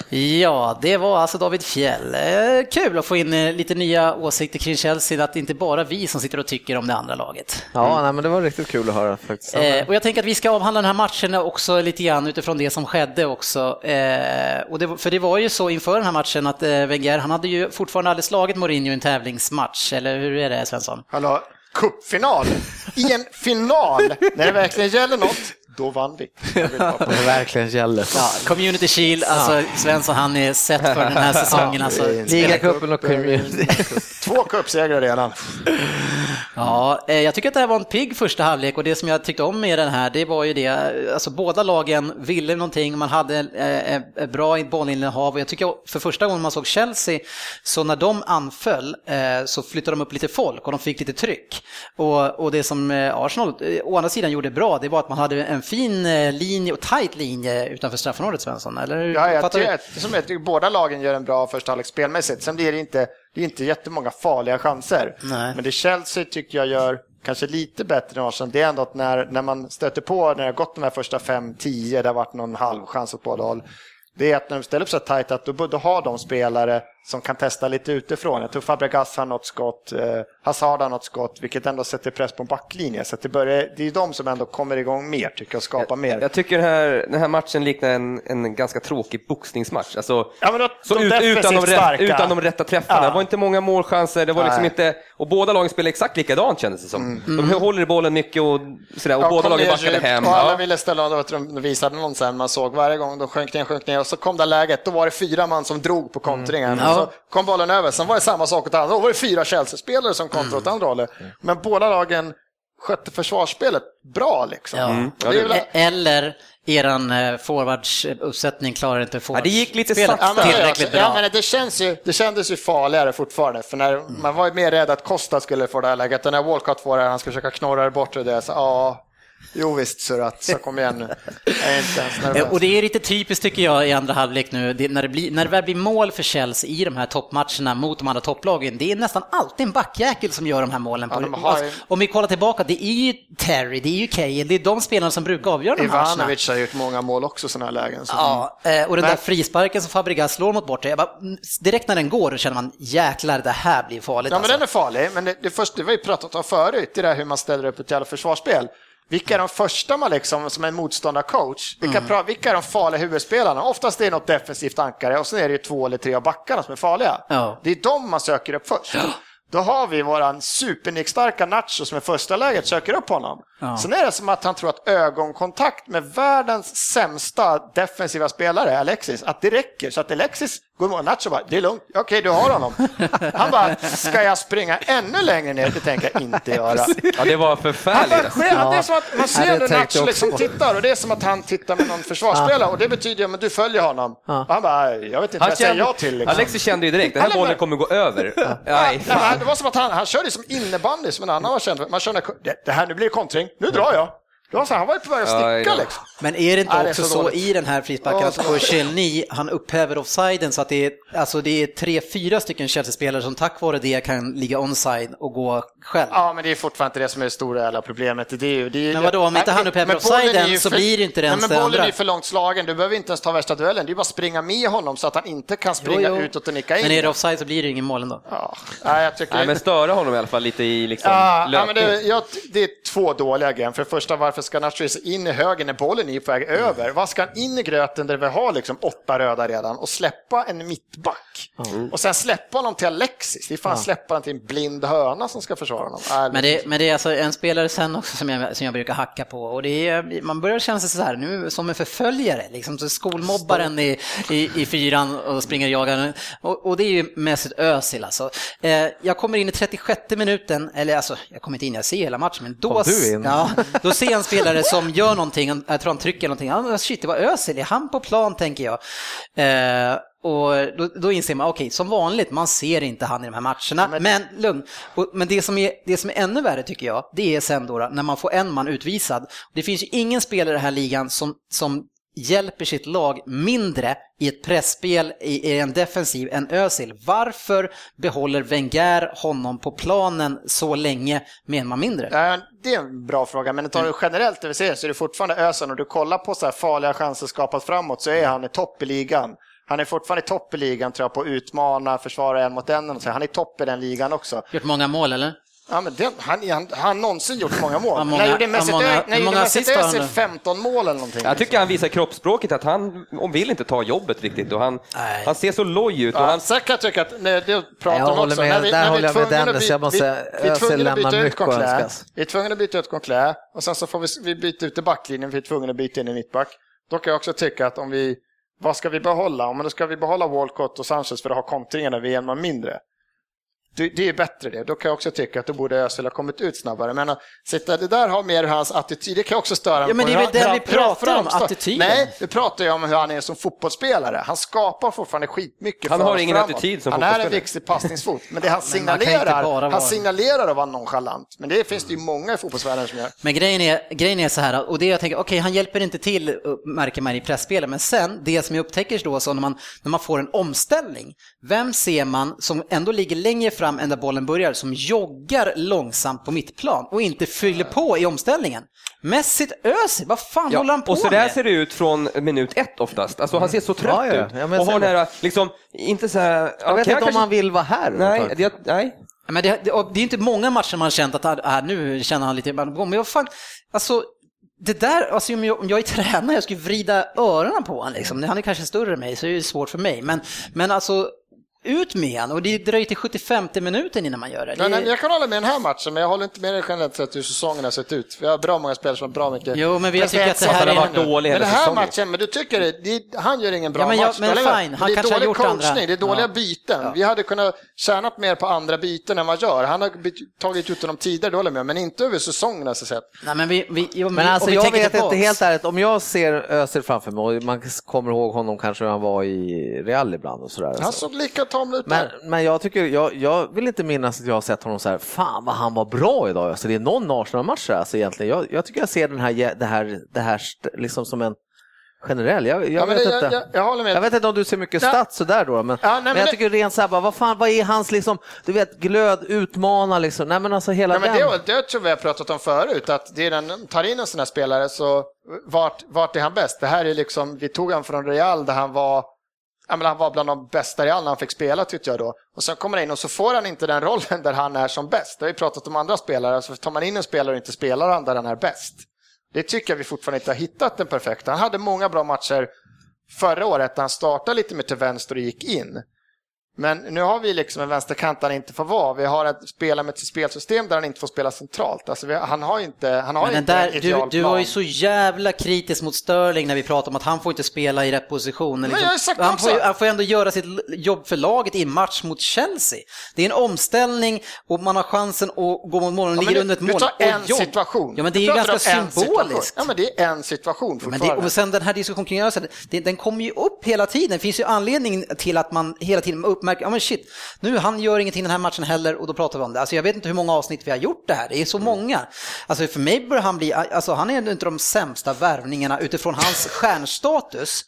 Ja, det var alltså David Fjell. Eh, kul att få in eh, lite nya åsikter kring Chelsea, att det inte bara vi som sitter och tycker om det andra laget. Ja, mm. nej, men det var riktigt kul att höra faktiskt. Eh, och jag tänker att vi ska avhandla den här matchen också lite grann utifrån det som skedde också. Eh, och det, för det var ju så inför den här matchen att eh, Wenger, han hade ju fortfarande aldrig slagit Mourinho i en tävlingsmatch, eller hur är det Svensson? Hallå, cupfinal! I en final, när det verkligen gäller något, då vann vi. Det verkligen gäller. Ja, Community Shield, alltså Svensson han är sett för den här säsongen. Alltså, Ligacupen och Community. Två cupsegrar redan. Ja, eh, jag tycker att det här var en pigg första halvlek och det som jag tyckte om med den här, det var ju det, alltså båda lagen ville någonting, man hade ett bra bollinnehav och jag tycker för första gången man såg Chelsea, så när de anföll eh, så flyttade de upp lite folk och de fick lite tryck. Och, och det som eh, Arsenal å andra sidan gjorde bra, det var att man hade en fin linje och tight linje utanför straffområdet, Svensson, eller? Ja, jag, tycker, som jag tycker båda lagen gör en bra första halvlek spelmässigt, sen blir det inte det är inte jättemånga farliga chanser. Nej. Men det Chelsea tycker jag gör kanske lite bättre än Arsenal, det är ändå att när, när man stöter på, när det har gått de här första fem, tio, det har varit någon halvchans åt båda håll, det är att när de ställer upp så tajt att då, då har de spelare som kan testa lite utifrån. Jag tror Fabregas har något skott, eh, Hazard har något skott, vilket ändå sätter press på en backlinje. Så det, börjar, det är de som ändå kommer igång mer, tycker jag, och skapar mer. Jag tycker den här, den här matchen liknar en, en ganska tråkig boxningsmatch. Alltså, ja, men då, så ut, utan, de rätt, utan de rätta träffarna. Ja. Det var inte många målchanser, det var liksom inte, och båda lagen spelade exakt likadant kändes det som. Mm. De håller i bollen mycket och sådär, och ja, båda lagen backade hem. Och alla ville ställa, och de visade någon sen, man såg varje gång de sjönk ner, sjönk ner, och så kom det läget, då var det fyra man som drog på kontringen. Mm. Så kom bollen över. Sen var det samma sak åt andra Då var det fyra Chelsea-spelare som kontrade åt andra hållet. Men båda lagen skötte försvarsspelet bra liksom. Ja. Mm. Väl... E- eller eran eh, forwardsuppsättning klarar inte forwards. Ja, det gick lite sakta. Ja, tillräckligt bra. Ja, men det, känns ju, det kändes ju farligare fortfarande, för när, mm. man var ju mer rädd att Costa skulle få det här läget, och när Walcott får det, han ska försöka knorra det bort och det, så ja, Jo visst, så, att, så kom igen nu. Jag är inte ens nervös. Och det är lite typiskt tycker jag i andra halvlek nu, det, när, det blir, när det väl blir mål för Chelsea i de här toppmatcherna mot de andra topplagen, det är nästan alltid en backjäkel som gör de här målen. På, ja, har... alltså, om vi kollar tillbaka, det är ju Terry, det är ju Kane, det är de spelarna som brukar avgöra de här matcherna. Ivanovic har gjort många mål också sådana här lägen. Så ja, eh, och den Men... där frisparken som Fabregas slår mot bortre, direkt när den går då känner man jäklar det här blir farligt. Ja, alltså. men den är farlig, men det, det, först, det var ju pratat om förut, det där hur man ställer upp ett jävla försvarsspel. Vilka är de första man liksom, som en motståndarcoach, vilka, mm. vilka är de farliga huvudspelarna? Oftast är det något defensivt ankare och sen är det ju två eller tre av backarna som är farliga. Ja. Det är de man söker upp först. Ja. Då har vi våran supernickstarka Nacho som i första läget söker upp honom. Ja. Sen är det som att han tror att ögonkontakt med världens sämsta defensiva spelare, Alexis, att det räcker. Så att Alexis går emot Nacho bara, det är lugnt, okej du har honom. Han bara, ska jag springa ännu längre ner? Det tänker jag inte göra. Ja, det var Han förfärligt. bara, sker- Det är som att man Ja, ser hur Nacho liksom tittar och det är som att han tittar med någon försvarsspelare och det betyder att du följer honom. Ja. Och han bara, jag vet inte vad jag säger ja till. Liksom. Alexis kände ju direkt, den här Han bollen kommer gå över. Nej, fan. det var som att han, han körde som innebandy som en annan var känd. Man kände, det, här, nu blir kontring, nu drar jag. Det var så, här, han var ju på väg att Ja, sticka ja. liksom. Men är det inte Ja, det är också så så, dåligt. i den här frisparken Ja, att så- Koscielny, han upphäver offsiden så att det är, alltså det är tre, fyra stycken Chelsea-spelare som tack vare det kan ligga onside och gå själv. Ja, men det är fortfarande inte det som är det stora jävla problemet. Det är, ju- det är, Men vadå, om inte han upphäver offsiden ju så blir det inte det Nej, ens Men det bollen andra. är ju för långt slagen, du behöver inte ens ta värsta duellen. Det är bara att springa med honom så att han inte kan springa Jo, jo. utåt och nicka in. Men är det offside så blir det ingen mål ändå. Ja, nej, jag tycker... Nej, men störa honom i alla fall lite i liksom Ja, ja, men det, jag, det är två dåliga grejer. För det första, varför ska Nacho ge sig in i höger när bollen är på väg över? Vad ska han in i gröten där vi har liksom åtta röda redan och släppa en mittback? Och sen släppa honom till Alexis. Det är fan släppa honom till en blind höna som ska försvara honom. Nej, Men det, men det är alltså en spelare sen också som jag, som jag brukar hacka på och det är, man börjar känna sig så här nu som en förföljare, liksom så skolmobbaren i, i, i fyran och springer och jagar. Och, och det är ju Mesut Özil alltså. Eh, jag kommer in i 36 minuten, eller alltså jag kommer inte in, jag ser hela matchen, men då, Kom du in? Ja, då ser jag en spelare som gör någonting, jag tror han trycker någonting, men shit det var Özil, är han på plan tänker jag. Eh, och då, då inser man, okej, som vanligt, man ser inte han i de här matcherna, men, lugn. Och, men det som, är, det som är ännu värre tycker jag, det är sen då, när man får en man utvisad. Det finns ju ingen spelare i den här ligan som, som hjälper sitt lag mindre i ett pressspel i, en defensiv än Özil. Varför behåller Wenger honom på planen så länge med en man mindre? Det är en bra fråga, men tar du generellt det vi ser så är det fortfarande Ösen och du kollar på så här farliga chanser skapat framåt så är han i topp i ligan. Han är fortfarande i topp i ligan tror jag på att utmana, försvara en mot en. och så. Han är topp i den ligan också. Gjort många mål eller? Ja, men den, han, han, han någonsin gjort många mål. Ja, många- när gjorde ja, Mesut har han Özil då? 15 mål eller någonting? Jag tycker han visar kroppsspråket att han, vill inte ta jobbet riktigt och han, Nej. han ser så loj ut. Och Ja, han, jag tycka att, nej, det pratar Jag om håller också, med, när vi, där när vi håller är jag med Dennis. Jag måste vi- säga, vi Özil lämnar ut mycket att. Vi är tvungna att byta ut Coquelin och sen så får vi, vi byta ut i backlinjen, vi är tvungna att byta in en mittback. Då kan jag också tycka att om vi, vad ska vi behålla? Om då ska vi behålla Walcott och Sanchez för att ha kontringen när vi är en man mindre. Det, det är bättre det. Då kan jag också tycka att då borde Özil ha kommit ut snabbare. Men att sitta, det där har mer hans attityd, det kan också störa Ja, men det är väl hur vi pratar om, attityden. Nej, vi pratar ju om hur han är som fotbollsspelare. Han skapar fortfarande skitmycket Han för har ingen framåt. attityd som Han är en viktig passningsfot, men det han signalerar, han vara- signalerar att vara nonchalant. Men det finns det ju många i fotbollsvärlden som gör. Men grejen är, grejen är så här, och det jag tänker, okej han hjälper inte till, eh, märker man i pressspelet, men sen det som jag upptäcker då, så när man, när man får en omställning, vem ser man som ändå ligger längre fram än där bollen börjar, som joggar långsamt på mittplan och inte fyller på i omställningen? Messit Özil, vad fan håller han på och så där med? ser det ut från minut ett oftast. Alltså han ser så trött Ja, ja. ut. Ja, och har den här, liksom, inte så här... Jag vet inte om han vill vara här. Nej, det, nej. Men det, det, det är inte många matcher man har känt att ah, nu känner han lite men vad fan, alltså det där, alltså om jag, om jag är tränare, jag skulle vrida öronen på honom liksom. Han är kanske större än mig så det är svårt för mig. Men, men alltså, ut med han och det dröjer till 75 minuten innan man gör det. Det men jag kan hålla med den här matchen, men jag håller inte med dig generellt sett hur säsongen har sett ut. Vi har bra många spelare som har bra mycket. Jo, men vi- jag tycker att det här Han har är- varit dålig Men den här säsongen. matchen, men du tycker det, det, han gör ingen bra Ja, men jag- match. men fine, han det är kanske har dålig gjort coachning, andra- det är dåliga Ja. byten. Vi hade kunnat tjänat mer på andra byten än vad gör. Han har tagit ut honom tidigare, det håller jag med, men inte över säsongen har jag sett. Nej, men vi, vi, jo, Men om alltså vi jag vet inte helt ärligt, om jag ser Özil framför mig och man kommer ihåg honom kanske hur han var i Real ibland och sådär. Han Så. såg lika tom ut Men, men jag tycker, jag, jag vill inte minnas att jag har sett honom så här, fan vad han var bra idag. Alltså det är någon Arsenal-match alltså egentligen. Jag, jag tycker jag ser den här, det här, det här liksom som en generell. Jag, jag, Ja, men vet det- inte. jag, jag, håller med. Jag vet inte om du ser mycket Ja. stats sådär då, men, Ja, nej, men men jag det- tycker rent såhär, bara, vad fan, vad är hans liksom, du vet, glöd, utmana liksom, nej men alltså hela men den. det, det tror jag vi har pratat om förut, att det är den, tar in en sån här spelare så vart, vart är han bäst? Det här är liksom, vi tog han från Real där han var Ja, men han var bland de bästa i all när han fick spela tyckte jag då. Och sen kommer han in och så får han inte den rollen där han är som bäst. Det har vi pratat om andra spelare, så tar man in en spelare och inte spelar han där han är bäst. Det tycker jag vi fortfarande inte har hittat den perfekta. Han hade många bra matcher förra året där han startade lite mer till vänster och gick in. Men nu har vi liksom en vänsterkant där han inte får vara. Vi har ett spelare med ett spelsystem där han inte får spela centralt. Alltså vi, han har inte, han har Men inte där, en du, du var ju så jävla kritisk mot Sterling när vi pratade om att han får inte spela i rätt position. Men jag har sagt han, också. får, han får ändå göra sitt jobb för laget i match mot Chelsea. Det är en omställning och man har chansen att gå mot mål Ja, ligger du, under ett du mål. tar Och en jobb. situation. Ja, men det är Du ju ganska symboliskt. Ja, men det är en situation Men det, fortfarande. och sen den här diskussionen kring det- den kommer ju upp hela tiden. Det finns ju anledning till att man hela tiden uppmärker, ja men shit, nu han gör ingenting den här matchen heller och då pratar vi om det. Alltså jag vet inte hur många avsnitt vi har gjort det här, det är så många. Alltså för mig börjar han bli, alltså han är inte de sämsta värvningarna utifrån hans stjärnstatus.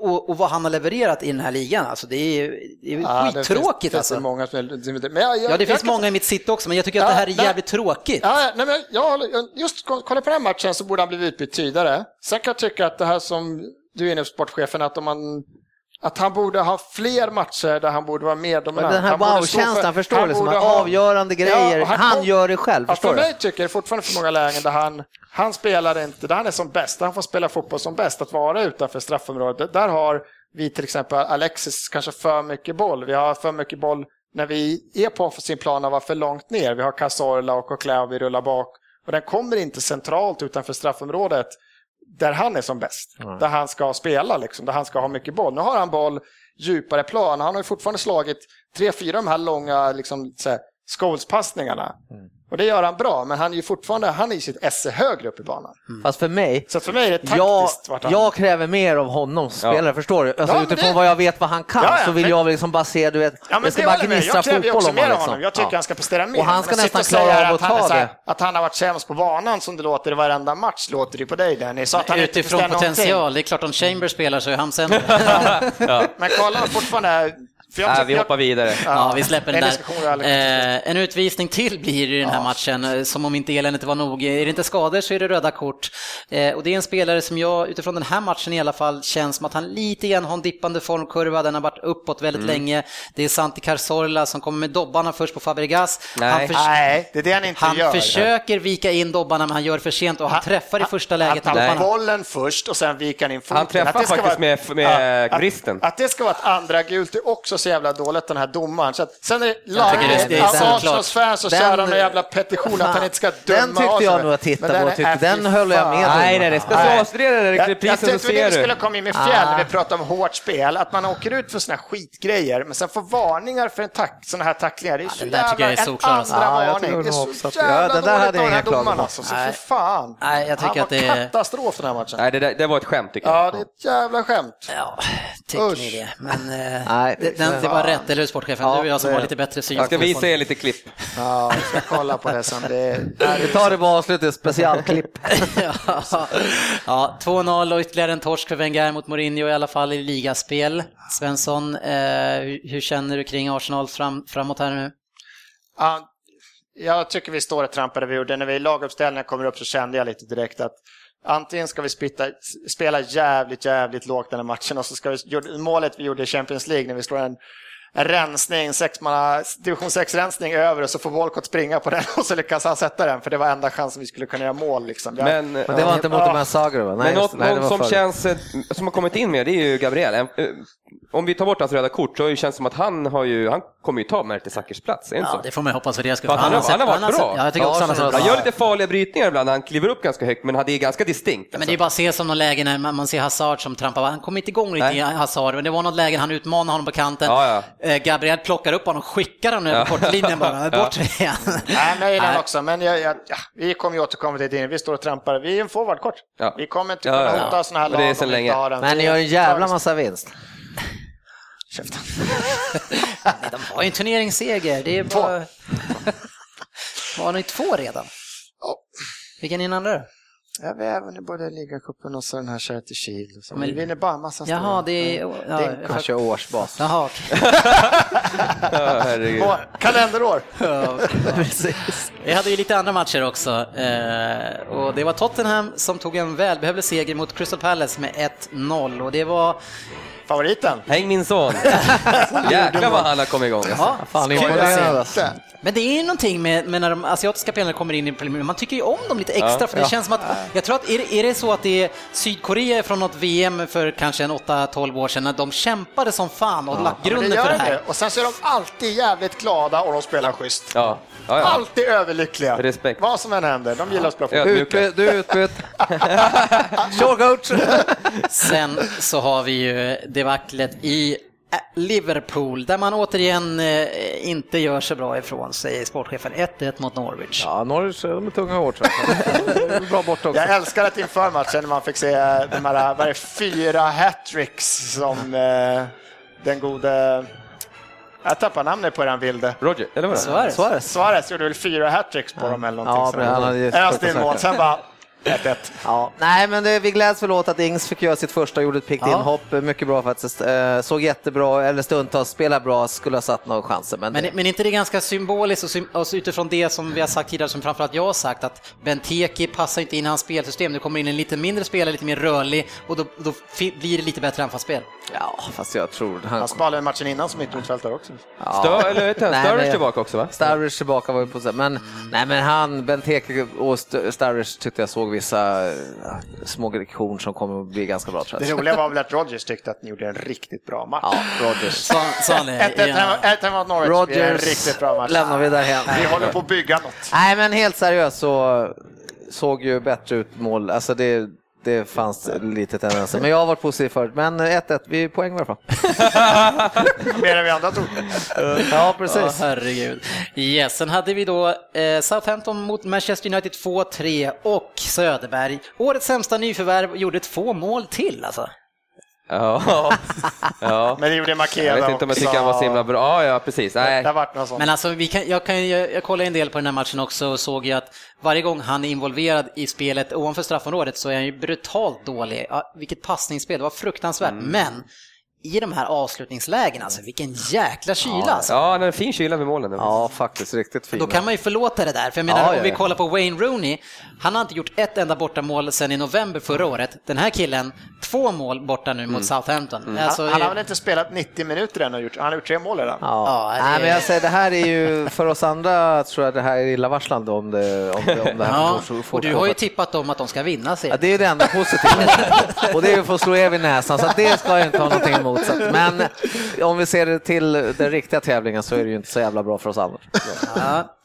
Och, och vad han har levererat i den här ligan, alltså det är, det är Ja, det skittråkigt finns, det alltså. finns många som är, men jag, jag, Ja, det finns kan- många i mitt sitt också, men jag tycker att Ja, det här är nej. jävligt tråkigt. Ja, nej, men jag, just kolla på den här matchen så borde han blivit utbytt tidigare. Sen kan jag tycka att det här som du är inne på sportchefen, att om man att han borde ha fler matcher där han borde vara Men dominant. den här Han stå för- wow-känslan, förstår han du? Att ha- avgörande grejer, Ja, han, kom- gör det själv, Ja, för mig tycker jag fortfarande för många lägen där han, han spelar inte, där han är som bäst, där han får spela fotboll som bäst, att vara utanför straffområdet. Där har vi till exempel Alexis kanske för mycket boll. Vi har för mycket boll när vi är på offensiv plan och var för långt ner. Vi har Cazorla och Coquelin och vi rullar bak. Och den kommer inte centralt utanför straffområdet där han är som bäst. Där han ska spela, liksom, där han ska ha mycket boll. Nu har han boll djupare plan. Han har ju fortfarande slagit tre, fyra de här långa liksom, så här, Scholes-passningarna. Och det gör han bra, men han är ju fortfarande han är sitt esse högre upp i banan. Fast för mig, Så för mig är det taktiskt. jag, vart han... jag kräver mer av honom som spelare, förstår du? Alltså, Ja, utifrån det- vad jag vet vad han kan Ja, ja, så vill men- jag liksom bara se, du vet, Ja, men det ska det bara jag gnistra Jag kräver ju fotboll också om mer honom. av Liksom. honom. Jag tycker Ja. han ska prestera mer. Och han ska Men nästan klara av att ta så här- det. Att han har varit sämst på banan som det låter i varenda match, låter det på dig Dennis. Så att han Utifrån potential, det är klart om Chambers spelar så är han sämre. någonting. Men kolla fortfarande... För jag, Nej, vi hoppar vidare. Ja, vi släpper den där. Eh, en utvisning till blir det i den här matchen, eh, som om inte eländet var nog. Är det inte skador så är det röda kort. Eh, och det är en spelare som jag, utifrån den här matchen i alla fall, känns som att han lite grann har en dippande formkurva. Den har varit uppåt väldigt Mm. länge. Det är Santi Cazorla som kommer med dobbarna först på Fabregas. Nej. Han, förs- Nej, det är det han inte han gör. försöker vika in dobbarna, men han gör för sent och han, träffar i första läget Han tar bollen först och sen viker han in foten. Han träffar Att faktiskt vara- med- med att- vristen. Att, det ska vara ett andra gult är också så jävla dåligt, den här domaren. Så att, sen är det. Arsenals fans så Den- kör de en jävla petition att han inte ska döma Den tyckte jag nog att titta på, är- tyckte- den höll jag med om. Nej, nej, det är specialstuderade Jag, jag reprisen så ser vi skulle du. komma in med fjäll när Ah. vi pratar om hårt spel, att man åker ut för såna här skitgrejer, men sen får varningar för en tack, såna här tacklingar. Det är så den jävla, en andra varning. Det är så jävla den dåligt av den här domaren alltså, så Nej. för fan. Nej, jag tycker att det är- katastrof den här matchen. Nej, det, var ett skämt tycker jag. Ja, det är ett jävla skämt. Ja, tycker ni det? Men eh, Nej, det, den, det var rätt, eller hur sportchefen? Ja, du och jag som det- har lite bättre syn Jag ska visa er lite klipp. Ja, vi ska kolla på det sen. Det Vi tar det på avslutet, specialklipp. ja, ja, 2-0 och ytterligare en torsk för Wenger mot Mourinho i alla fall i ligaspel. Svensson, eh, hur, hur känner du kring Arsenal fram, framåt här nu? Ja, jag tycker vi står och trampar där vi gjorde. När vi i laguppställningen kommer upp så kände jag lite direkt att antingen ska vi spitta, spela jävligt, jävligt lågt den här matchen och så ska vi, målet vi gjorde i Champions League när vi slår en, en rensning, sexmanna, division 6-rensning över och så får Walcott springa på den och så lyckas han sätta den för det var enda chansen vi skulle kunna göra mål. Liksom. Jag- Men, Men det var inte mot de här Zagreb? Men något, nej, någon som förr. känns, eh, som har kommit in med det är ju Gabriel. Om vi tar bort hans röda kort så känns det som att han, har ju, han kommer ju ta Mertesackers plats, är det inte Ja, så? det får man hoppas för det. För att han har- han har varit bra. Ja, jag tycker Ja, också han har sett Han gör lite farliga brytningar ibland, han kliver upp ganska högt, men det är ganska distinkt. Men Alltså. det är bara att se som någon läge när man ser Hazard som trampar, han kom inte igång riktigt Nej. i Hazard, men det var något läge han utmanade honom på kanten. Ja, Eh, Gabriel plockar upp honom och skickar honom över kortlinjen bara, bort igen. Nej, men jag gillar också, men jag, jag, ja, vi kommer ju återkomma till det. Vi står och trampar. Vi är en forwardkort. Ja. Vi kommer inte Ja, kunna ja, ja. hota sådana här Och det är lag sedan om vi inte länge. har den. Men ni gör en jävla massa vinst. Käften. Nej, de har ju en turneringsseger, det är bara... Har ni två redan? Ja. Vilken är den andra? Ja, vi har vunnit både ligacupen och så den här Charity Shield. Men- Vi vinner bara en massa stora. Jaha, det är... Ja, Det är Han kör årsbas. Jaha, okej. Ja, Kalenderår! Precis. Vi hade ju lite andra matcher också eh, och det var Tottenham som tog en välbehövlig seger mot Crystal Palace med 1-0 och det var Favoriten? Häng min son. Jäklar vad han har kommit igång. Ja, Fan. Men det är ju någonting med, med när de asiatiska spelarna kommer in i League, man tycker ju om dem lite extra för det känns som att, jag tror att är är det så att det är Sydkorea från något VM för kanske en 8-12 år sedan när de kämpade som fan och lagt Men grunden det för det här. det. Och sen så är de alltid jävligt glada och de spelar schysst. Ja. Ja, ja. Alltid överlyckliga. Respekt. Vad som än händer, de gillar att spela fotboll. Utbyt, du är utbytt. Sure coach. Sen så har vi ju debaclet i äh, Liverpool där man återigen eh, inte gör så bra ifrån sig, sportchefen. 1-1 mot Norwich. Ja, Norwich, de är tunga hårt. Bra bort också. Jag älskar att inför matchen när man fick se de här, vad är det, fyra hattricks som eh, den gode... Jag tappar namnet på den vilde. Roger, eller vad det. Suarez. Suarez gjorde väl fyra hattricks på dem eller Ja, någonting. men han hade ju En stinn mål, sen bara 1-1. Ja, nej, men det, vi gläds väl åt att Ings fick göra sitt första, gjorde ett piggt Ja. inhopp. Mycket bra faktiskt. Eh, såg jättebra, eller stundtals spelar bra, skulle ha satt några chanser. Men, Men, det, men inte det är ganska symboliskt och, sym- och utifrån det som vi har sagt tidigare, som framförallt jag har sagt, att Benteke passar inte in i hans spelsystem. Det kommer in en lite mindre spelare, lite mer rörlig och då, då blir det lite bättre anfallsspel. ja, fast jag tror... Han, Han spelade matchen innan som mittmittfältare också. ja. Stör, eller vet jag, Nej, Sturridge tillbaka också va? Sturridge tillbaka var ju på så men, nej, men han, Benteke och St- Sturridge tyckte jag såg vissa eh, små lektioner som kommer att bli ganska bra tror Det jag. roliga var väl att Rodgers tyckte att ni gjorde en riktigt bra match. Ja, Rodgers. Sa, sa han det? 1-1 Ja. hemma- 1-1 mot Norwich, det är en Rodgers riktigt bra match. lämnar vi därhen. Vi håller på att bygga något. Nej, men helt seriöst så såg ju bättre ut mål. Alltså det, det fanns lite tendenser. Men jag har varit positiv förut. Men 1-1, vi är poäng i alla fall. Mer än vi andra tog. Ja, precis. herregud. Yes, sen hade vi då eh, Southampton mot Manchester United 2-3 och Söderberg. Årets sämsta nyförvärv gjorde två mål till alltså. Ja. ja. Men det gjorde Makeda Jag vet inte om jag tycker han var så himla bra. Ja, ja precis. Det Nej. har varit något sånt. Men alltså, vi kan, jag, kan, jag, jag kollade en del på den här matchen också och såg ju att varje gång han är involverad i spelet ovanför straffområdet så är han ju brutalt dålig. Ja, vilket passningsspel, det var fruktansvärt. Men i de här avslutningslägena, alltså vilken jäkla kyla alltså. Ja, det är en fin kyla vid målen. Ja, faktiskt riktigt fin. Då kan man ju förlåta det där, för jag menar Ja, om ja, vi ja. kollar på Wayne Rooney, han har inte gjort ett enda bortamål sedan i november förra året. Den här killen, två mål borta nu mot Southampton. Alltså, han, han har väl inte spelat 90 minuter än och gjort, han har gjort tre mål redan. Ja. Ja, det- Nej, men jag säger, det här är ju, för oss andra tror jag det här är illavarslande om det, om det, om det här ja, får- får- och du har ju tippat dem att de ska vinna Ja, serien. det är det enda positiva. och det är ju för att slå er i näsan, så det ska jag inte ha någonting emot. Så att, men om vi ser det till den riktiga tävlingen så är det ju inte så jävla bra för oss andra. Ja.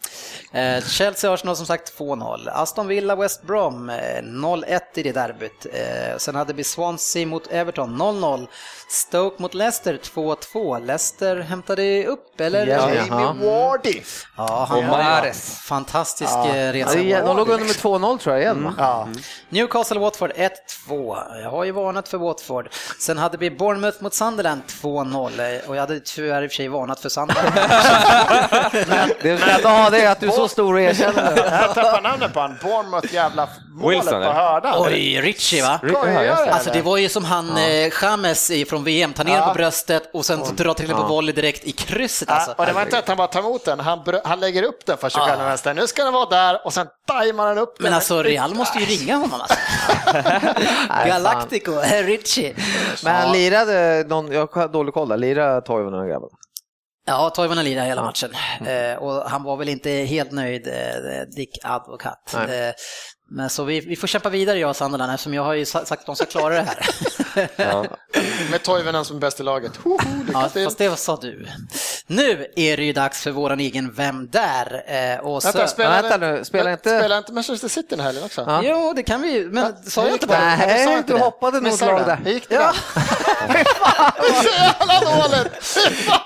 Eh, Chelsea-Arsenal som sagt 2-0. Aston Villa West Brom eh, 0-1 i det derbyt. Eh, Sen hade vi Swansea mot Everton 0-0. Stoke mot Leicester 2-2. Leicester hämtade upp, eller? Ja, Ja. Jamie Wardy. han Och var fantastisk Ja. eh, Ja, resa. är- de låg under med 2-0 tror jag igen. va? Ja. Newcastle-Watford 1-2. Jag har ju varnat för Watford. Sen hade vi Bournemouth mot Sunderland 2-0. Eh, Och jag hade tyvärr i och för sig varnat för Sunderland. Det ha det att du är så stor och erkänner det. Jag tappar namnet på han. Bournemouth jävla målet Wilson, på hördan. Oj, Richie va? Ja, Alltså det var ju som han ja. Chames i- från VM, tar ner Ja. på bröstet och sen drar till den på volley direkt i krysset alltså. Ja, och det var inte att han bara tar emot den, han, lägger upp den för sig själv med vänster. Nu ska den vara där och sen tajmar han upp den. Men alltså Real måste ju ringa honom alltså. Galactico, Richie. Men han lirade någon, jag har dålig koll där, lirade Toivonen och grabben? Ja, Toivonen lirade hela matchen. Eh, och han var väl inte helt nöjd, eh, Dick Advokat. Eh, men så vi, vi får kämpa vidare jag och Sunderland eftersom jag har ju sa- sagt att de ska klara det här. Ja. Med Toivonen som bäst i laget. Hoho, lycka Ja, fast det sa du. Nu är det ju dags för våran egen Vem där? Eh, och så... Vänta, spelar, Vänta nu, spelar inte- Spelar inte Manchester City den här helgen också? Ja. Jo, det kan vi ju, men sa jag inte bara Nej, du sa inte du det. hoppade nog slag du där. Hur gick det Ja. då? Det var så jävla dåligt!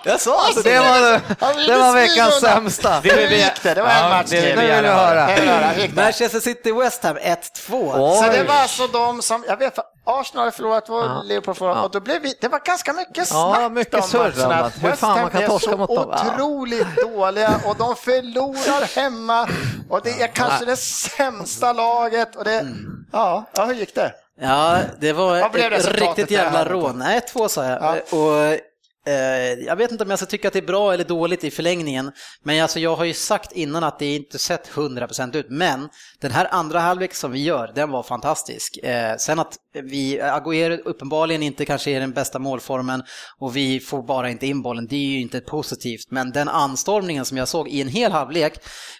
Jag sa Alltså, det var, det var veckans sämsta. Hur gick det? Det var en Ja, match det till. vi Nu vill jag höra. Det? Manchester City West Ham 1-2. Oj. Så det var alltså de som, jag vet, Arsenal har förlorat och Ja. Har förlorat Ja. och då blev vi, det var ganska mycket Ja, snack mycket om surr om matcherna. att hur fan man kan torska mot dem. Ja. otroligt dåliga och de förlorar hemma och det är kanske det sämsta laget och det, ja, ja, hur gick det? Ja, det var ett riktigt jävla rån. Nej, 1-2 sa jag. Ja. Och Eh, jag vet inte om jag ska tycka att det är bra eller dåligt i förlängningen, men alltså jag har ju sagt innan att det inte sett 100% ut, men den här andra halvlek som vi gör, den var fantastisk. Eh, sen att vi, Agüero uppenbarligen inte kanske är den bästa målformen och vi får bara inte in bollen, det är ju inte positivt, men den anstormningen som jag såg i en hel halvlek,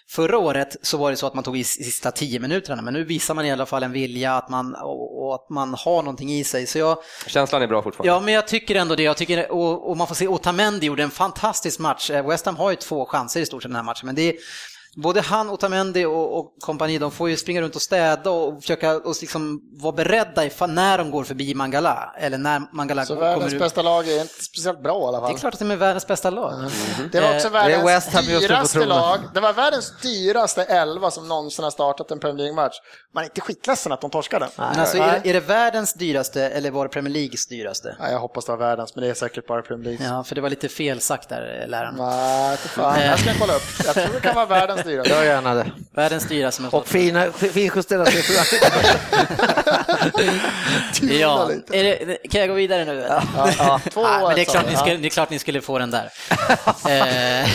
förra året så var det så att man tog i sista tio minuterna, men nu visar man i alla fall en vilja att man, och, att man har någonting i sig. Så jag, Känslan är bra fortfarande. Ja, men jag tycker ändå det. Jag tycker, och, och man får se, Otamendi gjorde en fantastisk match. Eh, West Ham har ju två chanser i stort sett den här matchen, men det är både han, Otamendi och, och kompani, de får ju springa runt och städa och försöka och liksom vara beredda ifall, när de går förbi Mangala. Eller när Mangala Så kommer världens ut. bästa lag är inte speciellt bra i alla Det fall. är klart att de är världens bästa lag. Det var också Eh, det är världens dyraste lag. Det var världens dyraste elva som någonsin har startat en Premier League-match. Man är inte skitledsen att de torskade. Men alltså, är, det- är det världens dyraste eller var det Premier Leagues dyraste? Nej, jag hoppas det var världens, men det är säkert bara Premier League. Ja, för det var lite fel sagt där, eh, läraren. Nej, fan. Jag ska kolla upp. Jag tror det kan vara världens dyraste. Gör gärna det. Världens dyraste. med Och fina, finjusterade siffror. Ja, är det, kan jag gå vidare nu? eller? ja. Två Nej, men det är, ett, klart ni skulle, det är klart ni skulle få den där. Eh,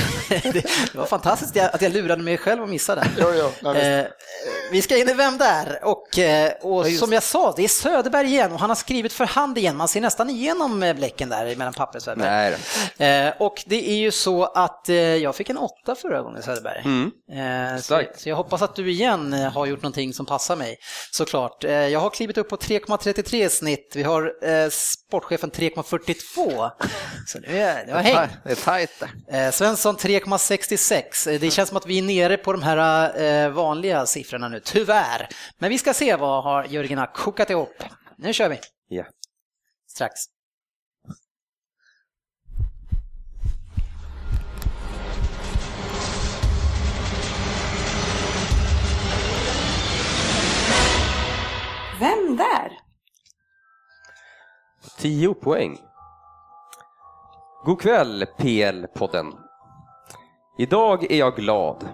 det, var fantastiskt att jag lurade mig själv och missade den. Jo, jo, ja, visst. Eh, vi ska in i Vem där? Och, eh, och som jag sa, det är Söderberg igen och han har skrivit för hand igen. Man ser nästan igenom bläcken där mellan papper Söderberg. Nej och det är ju så att jag fick en åtta förra gången Söderberg. Eh, så, så jag hoppas att du igen eh, har gjort någonting som passar mig. Såklart. Eh, jag har klivit upp på 3,33 i snitt. Vi har eh, sportchefen 3,42. Så nu är det har häng. Det är tajt. Eh, Svensson 3,66. Eh, Det känns som att vi är nere på de här eh, vanliga siffrorna nu, tyvärr. Men vi ska se vad har Jörgen har kokat ihop. Nu kör vi. Ja. Strax. Vem där? 10 poäng. God kväll PL-podden. Idag är jag glad.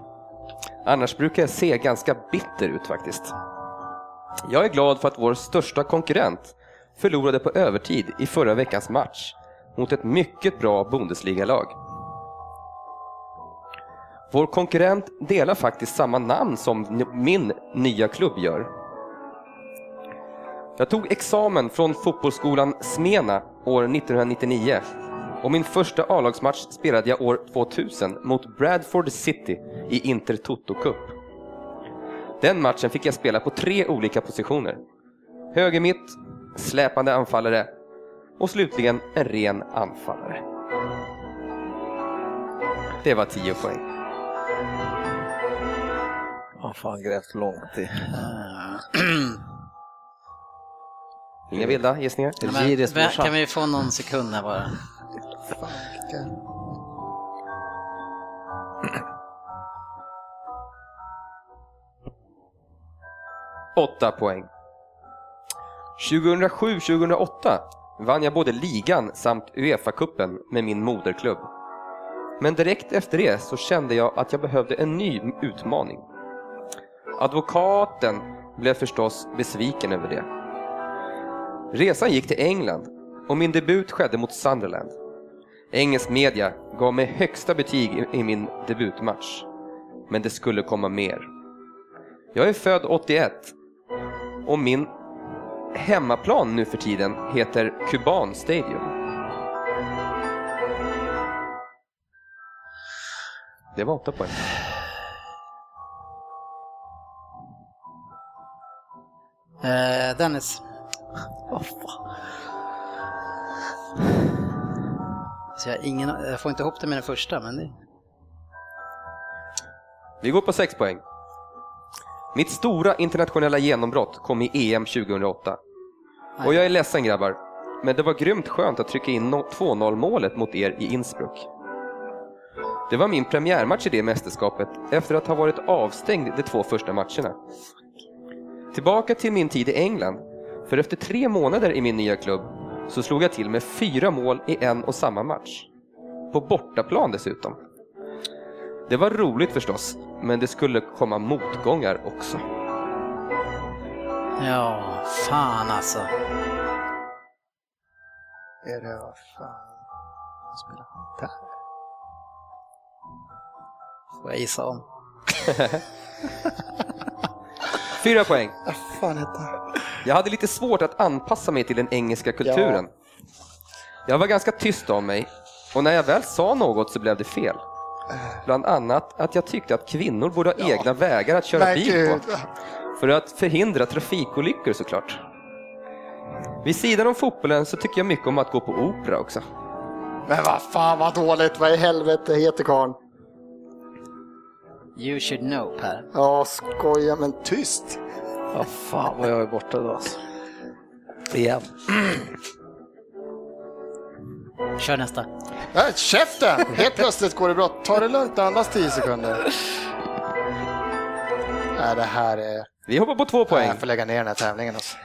Annars brukar jag se ganska bitter ut faktiskt. Jag är glad för att vår största konkurrent förlorade på övertid i förra veckans match mot ett mycket bra Bundesliga-lag. Vår konkurrent delar faktiskt samma namn som min nya klubb gör. Jag tog examen från fotbollsskolan Smena år 1999 och min första A-lagsmatch spelade jag år 2000 mot Bradford City i Inter Toto Cup. Den matchen fick jag spela på tre olika positioner. Höger mitt, släpande anfallare och slutligen en ren anfallare. Det var 10 poäng. Har fan grävt långt i. Inga vilda gissningar? Men, Giris vä- morsa. kan vi få någon sekund här bara? Åtta poäng. 2007-2008 vann jag både ligan samt Uefa-cupen med min moderklubb. Men direkt efter det så kände jag att jag behövde en ny utmaning. Advokaten blev förstås besviken över det. Resan gick till England och min debut skedde mot Sunderland. Engelsk media gav mig högsta betyg i- min debutmatch. Men det skulle komma mer. Jag är född 81 och min hemmaplan nu för tiden heter Kuban Stadium. Det var åtta poäng. Eh, Dennis. Så jag, ingen, jag får inte ihop det med den första, men det... Vi går på sex poäng. Mitt stora internationella genombrott kom i EM 2008. Och jag är ledsen grabbar, men det var grymt skönt att trycka in 2-0 målet mot er i Innsbruck. Det var min premiärmatch i det mästerskapet efter att ha varit avstängd de två första matcherna. Tillbaka till min tid i England, för efter tre månader i min nya klubb så slog jag till med fyra mål i en och samma match. På bortaplan dessutom. Det var roligt förstås, men det skulle komma motgångar också. Ja, fan alltså. Är det vad fan? Spelar där. Får jag gissa om. Fyra poäng. Vad fan heter han? Jag hade lite svårt att anpassa mig till den engelska kulturen. Jag var ganska tyst om mig och när jag väl sa något så blev det fel. Bland annat att jag tyckte att kvinnor borde ha egna vägar att köra bil gud. på. För att förhindra trafikolyckor såklart. Vid sidan om fotbollen så tycker jag mycket om att gå på opera också. Men vad fan vad dåligt, vad i helvete heter karln? You should know Per. Ja, skoja men tyst. Ja, fan vad jag är borta då alltså. Igen. Kör nästa. Äh, käften! Helt plötsligt går det bra. Ta det lugnt, andas 10 sekunder. Nej, det här är... Vi hoppar på två Nej, poäng. jag får lägga ner den här tävlingen. Alltså.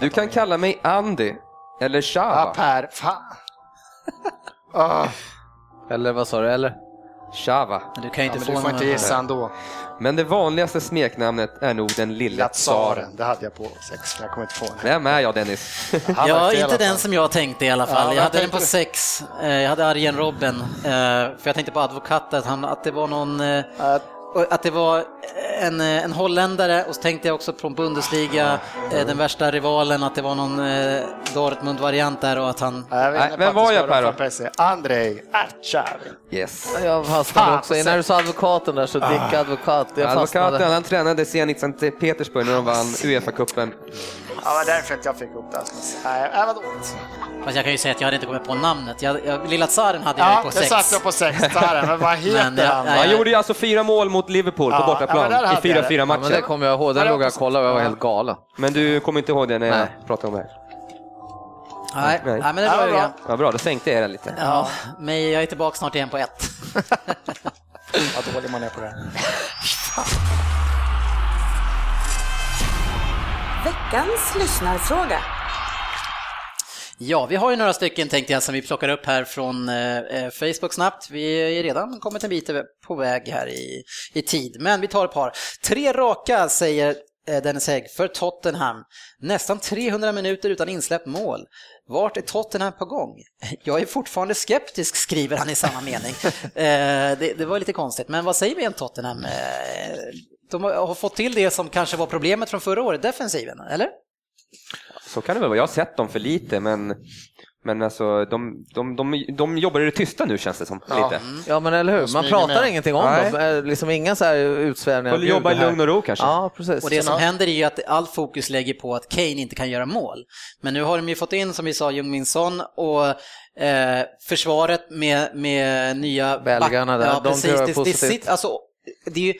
Du kan mig. kalla mig Andy eller Ja, Shava. Per. Fan. Ah, Eller vad sa du? Eller? Shava. Men du kan ja, inte men få du får inte här. gissa ändå. Men det vanligaste smeknamnet är nog den lilla tsaren. Det hade jag på sex, men jag kommer inte på den. Vem är jag Dennis? Ja, inte den som jag tänkte i alla Ja, fall. vad jag hade den på sex. Eh, Jag hade Arjen Robben, eh, för jag tänkte på advokat, att, han, att det var någon eh, Äh, och att det var en, eh, en holländare och så tänkte jag också från Bundesliga, eh, den värsta rivalen, att det var någon eh, Dortmund-variant där och att han... jag Nej, vem var det jag, Per, då? Artjavin. Yes. Jag fastnade också. så- När du sa advokaten där så Dick advokat. Jag Advokaten fastnade. han tränade Zenit Sankt Petersburg när de vann Uefa-cupen. Ja, det var därför inte jag fick upp det. Nej, dåligt. Fast jag kan ju säga att jag hade inte kommit på namnet. Jag, jag, Lilla Tsaren hade jag Ja, ju på det sex. satt jag på sex. Där, men vad heter Men, ja, han? Han gjorde ju alltså fyra mål mot Liverpool på Ja, ja, bortaplan men där i hade jag 4-4 det. Ja, men det kommer jag ihåg. Den Ja, låg jag och kollade och jag var Ja. helt galen. Men du kommer inte ihåg det när jag Nej. pratade om det här? Nej, Nej. nej, men det Ja, var ju bra. bra. Ja, bra, då sänkte jag det lite. Ja, men jag är tillbaka snart igen på ett. Vad dålig man är på det. Veckans lyssnarfråga. Ja, vi har ju några stycken tänkte jag som vi plockar upp här från eh, eh, Facebook snabbt. Vi är redan kommit en bit på väg här i, i tid, men vi tar ett par. Tre raka säger eh, Dennis Hägg för Tottenham. Nästan 300 minuter utan insläppt mål. Vart är Tottenham på gång? Jag är fortfarande skeptisk, skriver han i samma mening. Eh, det, det var lite konstigt, men vad säger vi om Tottenham? Eh, de har har fått till det som kanske var problemet från förra året, defensiven, eller? Så kan det väl vara. Jag har sett dem för lite, men, men alltså, de, de, de, de jobbar i det tysta nu känns det som. Ja. Lite. Ja, men eller hur? Man pratar med. ingenting om Nej. dem. Liksom inga så här utsvävningar. Får jobba i det lugn och ro kanske. Ja, precis. Och det som händer är ju att all fokus lägger på att Kane inte kan göra mål. Men nu har de ju fått in, som vi sa, Jung-Min Son och eh, försvaret med, med nya... Belgarna där, ja, de precis. tror jag är det, det, positivt. sitter, alltså, det är ju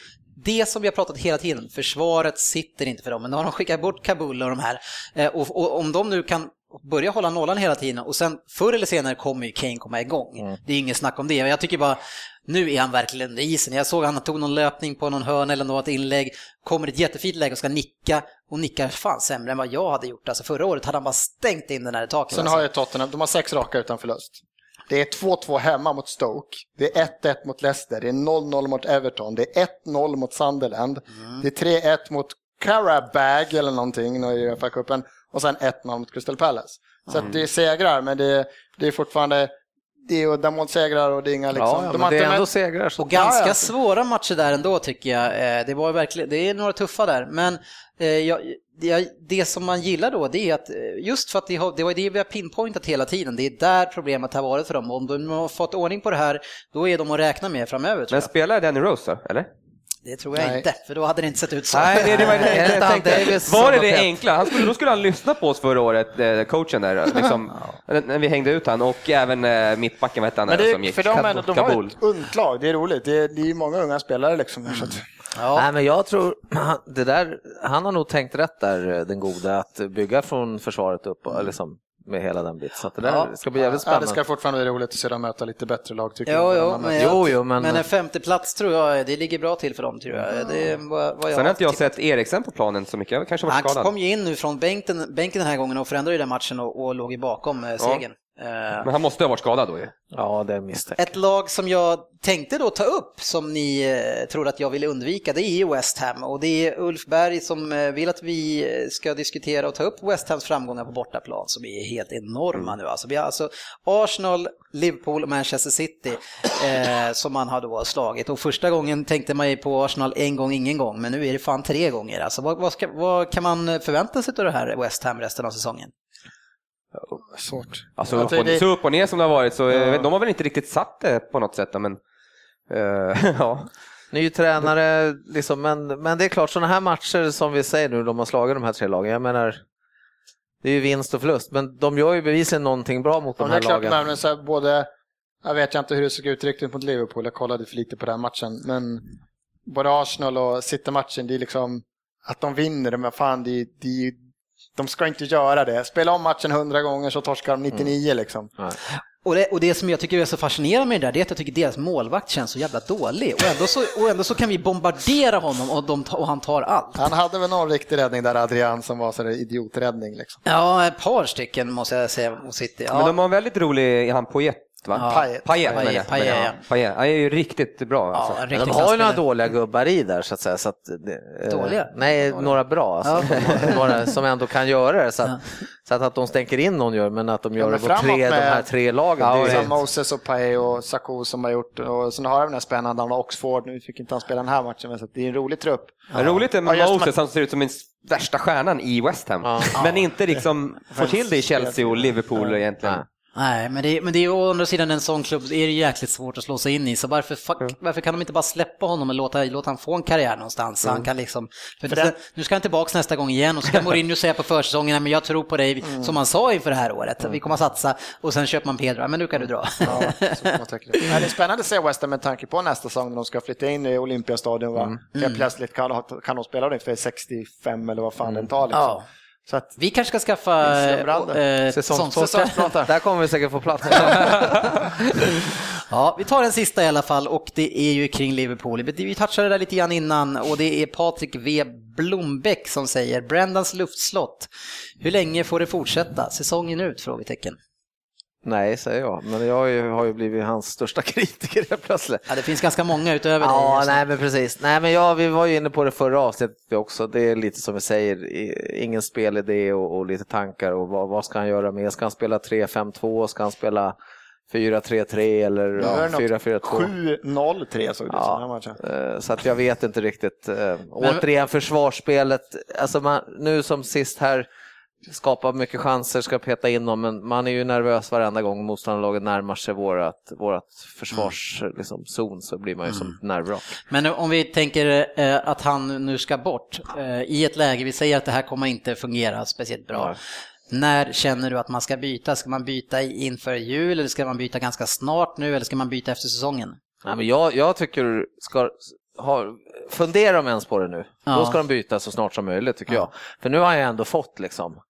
det som vi har pratat hela tiden, försvaret sitter inte för dem, men nu har de skickat bort Kabul och de här. Eh, och, och om de nu kan börja hålla nollan hela tiden och sen förr eller senare kommer ju Kane komma igång. Mm. Det är inget snack om det. Jag tycker bara, nu är han verkligen under isen. Jag såg han tog någon löpning på någon hörn eller något inlägg, kommer ett jättefint läge och ska nicka och nickar fan sämre än vad jag hade gjort. Alltså förra året hade han bara stängt in den där i taket. Sen alltså. har ju Tottenham, de har sex raka utan förlust. Det är 2-2 hemma mot Stoke, det är 1-1 mot Leicester, det är 0-0 mot Everton, det är 1-0 mot Sunderland, det är 3-1 mot Carabag eller någonting i Uefa-cupen. Och sen 1-0 mot Crystal Palace. Så att det är segrar, men det, det är fortfarande det är uddamålssegrar och det är inga liksom... Ja, ja, de men har det är ändå med- segrar. Så. Och ganska Ja, ja. svåra matcher där ändå tycker jag. Eh, Det var verkligen, det är några tuffa där. Men eh, jag, det, det som man gillar då, det är att eh, just för att det, har, det var det vi har pinpointat hela tiden, det är där problemet har varit för dem. Om de har fått ordning på det här, då är de att räkna med framöver Men spelar Danny Rose då, eller? Det tror jag Nej. inte, för då hade det inte sett ut så. Nej, det, det var det Är det jag inte han tänkte. Davis Var det det enkla? Han skulle, då skulle han lyssna på oss förra året, eh, coachen där, liksom, när vi hängde ut han och även eh, mittbacken, vad hette han Men där det som gick? för de, är, de har Kabul. ett ungt lag, det är roligt. Det är, det är många unga spelare liksom. att, Ja. Nej, men jag tror, han- det där, han har nog tänkt rätt där, den gode, att bygga från försvaret upp liksom, med hela den biten. Så att det där Ja. ska bli jävligt ja, det spännande. ska fortfarande bli roligt att se dem möta lite bättre lag tycker Jo, jag. jo, Men- Jo, jo, men- men en femte plats tror jag, det ligger bra till för dem tror jag. Det är vad, vad jag Sen har inte jag sett Eriksen på planen så mycket, jag kanske Han skadad. kom ju in nu från bänken, bänken den här gången och förändrade ju den matchen och, och låg ju bakom eh, segern. Men han måste ha varit skadad då ju. Ja, det är misstänkt. Ett lag som jag tänkte då ta upp som ni eh, tror att jag vill undvika det är West Ham och det är Ulf Berg som eh, vill att vi eh, ska diskutera och ta upp West Hams framgångar på bortaplan som är helt enorma nu. Alltså, vi har alltså Arsenal, Liverpool och Manchester City eh, som man har då slagit och första gången tänkte man ju på Arsenal en gång, ingen gång men nu är det fan tre gånger. Alltså, vad, vad, ska, vad kan man förvänta sig av det här West Ham resten av säsongen? Svårt. Alltså, upp och, det- så upp och ner som det har varit, så Ja. eh, de har väl inte riktigt satt det på något sätt. Men, eh, ja. Ny tränare, liksom, men, men det är klart, sådana här matcher som vi säger nu, de har slagit de här tre lagen, jag menar, det är ju vinst och förlust, men de gör ju bevisligen någonting bra mot Ja, de det är här klart, lagen. men så här, både, jag vet inte hur det såg ut riktigt mot Liverpool, jag kollade för lite på den matchen, men både Arsenal och City-matchen, det är liksom att de vinner, men fan, det, är- det, är- de ska inte göra det. Spela om matchen hundra gånger så torskar de 99 liksom. Och det, och det som jag tycker är så fascinerande med det där, det är att jag tycker deras målvakt känns så jävla dålig. Och ändå så, och ändå så kan vi bombardera honom och, de, och han tar allt. Han hade väl någon riktig räddning där, Adrian, som var sådär idioträddning liksom. Ja, ett par stycken måste jag säga mot City. Ja. Men de har en väldigt rolig, han Poyet va? Ja. Payet. Payet, Payet. Payet, ja. Payet. Han är ju riktigt bra alltså. ja, en Men riktig de har ju några dåliga gubbar i där så att säga. Så att, eh, Dåliga? Nej, några bra. Alltså, några som ändå kan göra det. Så att, så att, att de stänker in någon gör, men att de gör men det framåt tre, de med- här tre lagen. Ja, det är helt- Moses och Paye och Sakou som har gjort, och sen har de den här spännande, han har Oxford, nu fick inte han spela den här matchen, men så att det är en rolig trupp. Ja. Roligt är med Ja, Moses, han ser ut som den värsta stjärnan i West Ham. Ja. Men inte liksom får till det i Chelsea och Liverpool egentligen. Nej. Men det, är- men det är å andra sidan en sån klubb, är det jäkligt svårt att slå sig in i. Så varför, fuck, varför kan de inte bara släppa honom och låta, låta han få en karriär någonstans? Så han kan liksom, för För det, nu ska han tillbaka nästa gång igen och så ska Mourinho säga på försäsongen, "Nej, men jag tror på dig, som han sa inför det här året. Vi kommer att satsa och sen köper man Pedro, "Ja, men nu kan du dra. Ja, det. Är spännande att se West Ham med tanke på nästa säsong när de ska flytta in i Olympiastadion. Va? Helt plötsligt kan, kan de spela det för 65 eller vad fan den tar. Liksom. Ja. Så att, Vi kanske ska skaffa Säsongsplåtar. säsongsplåtar. Där kommer vi säkert få plats. Ja, vi tar den sista i alla fall och det är ju kring Liverpool. Vi touchade det där lite grann innan och det är Patrik V Blombäck som säger Brendans luftslott. Hur länge får det fortsätta? Säsongen ut? Frågetecken. Nej, säger jag. Men jag har ju, har ju blivit hans största kritiker helt plötsligt. Ja, det finns ganska många utöver Ja, dig. nu. nej men precis. Nej men ja, vi var ju inne på det förra avsnittet också. Det är lite som vi säger, ingen spelidé och, och lite tankar och vad, vad ska han göra mer? Ska han spela 3-5-2? Ska han spela 4-3-3 eller nu ja, är det 4-4-2? något 7-0-3 såg det som den Ja, matchen. eh, så att jag vet inte riktigt. Eh, Återigen försvarsspelet, alltså man, nu som sist här, skapar mycket chanser, ska peta in dem, men man är ju nervös varenda gång motståndarlaget närmar sig vårat, vårat försvarszon, liksom, zon, så blir man ju som nervrak. Men om vi tänker eh, att han nu ska bort eh, i ett läge, vi säger att det här kommer inte fungera speciellt bra. Nej. När känner du att man ska byta? Ska man byta inför jul eller ska man byta ganska snart nu eller ska man byta efter säsongen? Nej, men jag, jag tycker du ska ha, fundera om ens på det nu. Ja. Då ska de byta så snart som möjligt tycker jag. För nu har jag ändå fått liksom.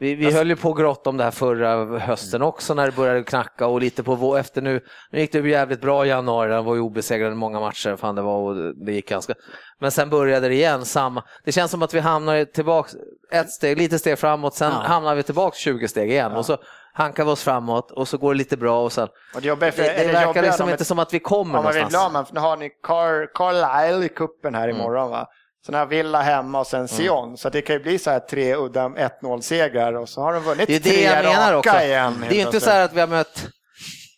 Vi, vi höll ju på att grotta om det här förra hösten också när det började knacka och lite på vår, efter nu. Nu gick det ju jävligt bra i januari, han var ju obesegrad i många matcher, fan det var och det gick ganska. Men sen började det igen, samma. Det känns som att vi hamnar tillbaks ett steg, lite steg framåt, sen Ja. hamnar vi tillbaks 20 steg igen och så hankar vi oss framåt och så går det lite bra och sen. Och det, jobbiga, Det, det det verkar liksom om inte ett- som att vi kommer Om man vill någonstans. nu har ni Car, Carlisle i kuppen här Mm. imorgon va? Sen har Villa hemma och sen Sion. Så det kan ju bli så här tre udda 1-0-segrar och så har de vunnit Det är det tre jag menar raka också. igen. Det är ju inte så här att vi har mött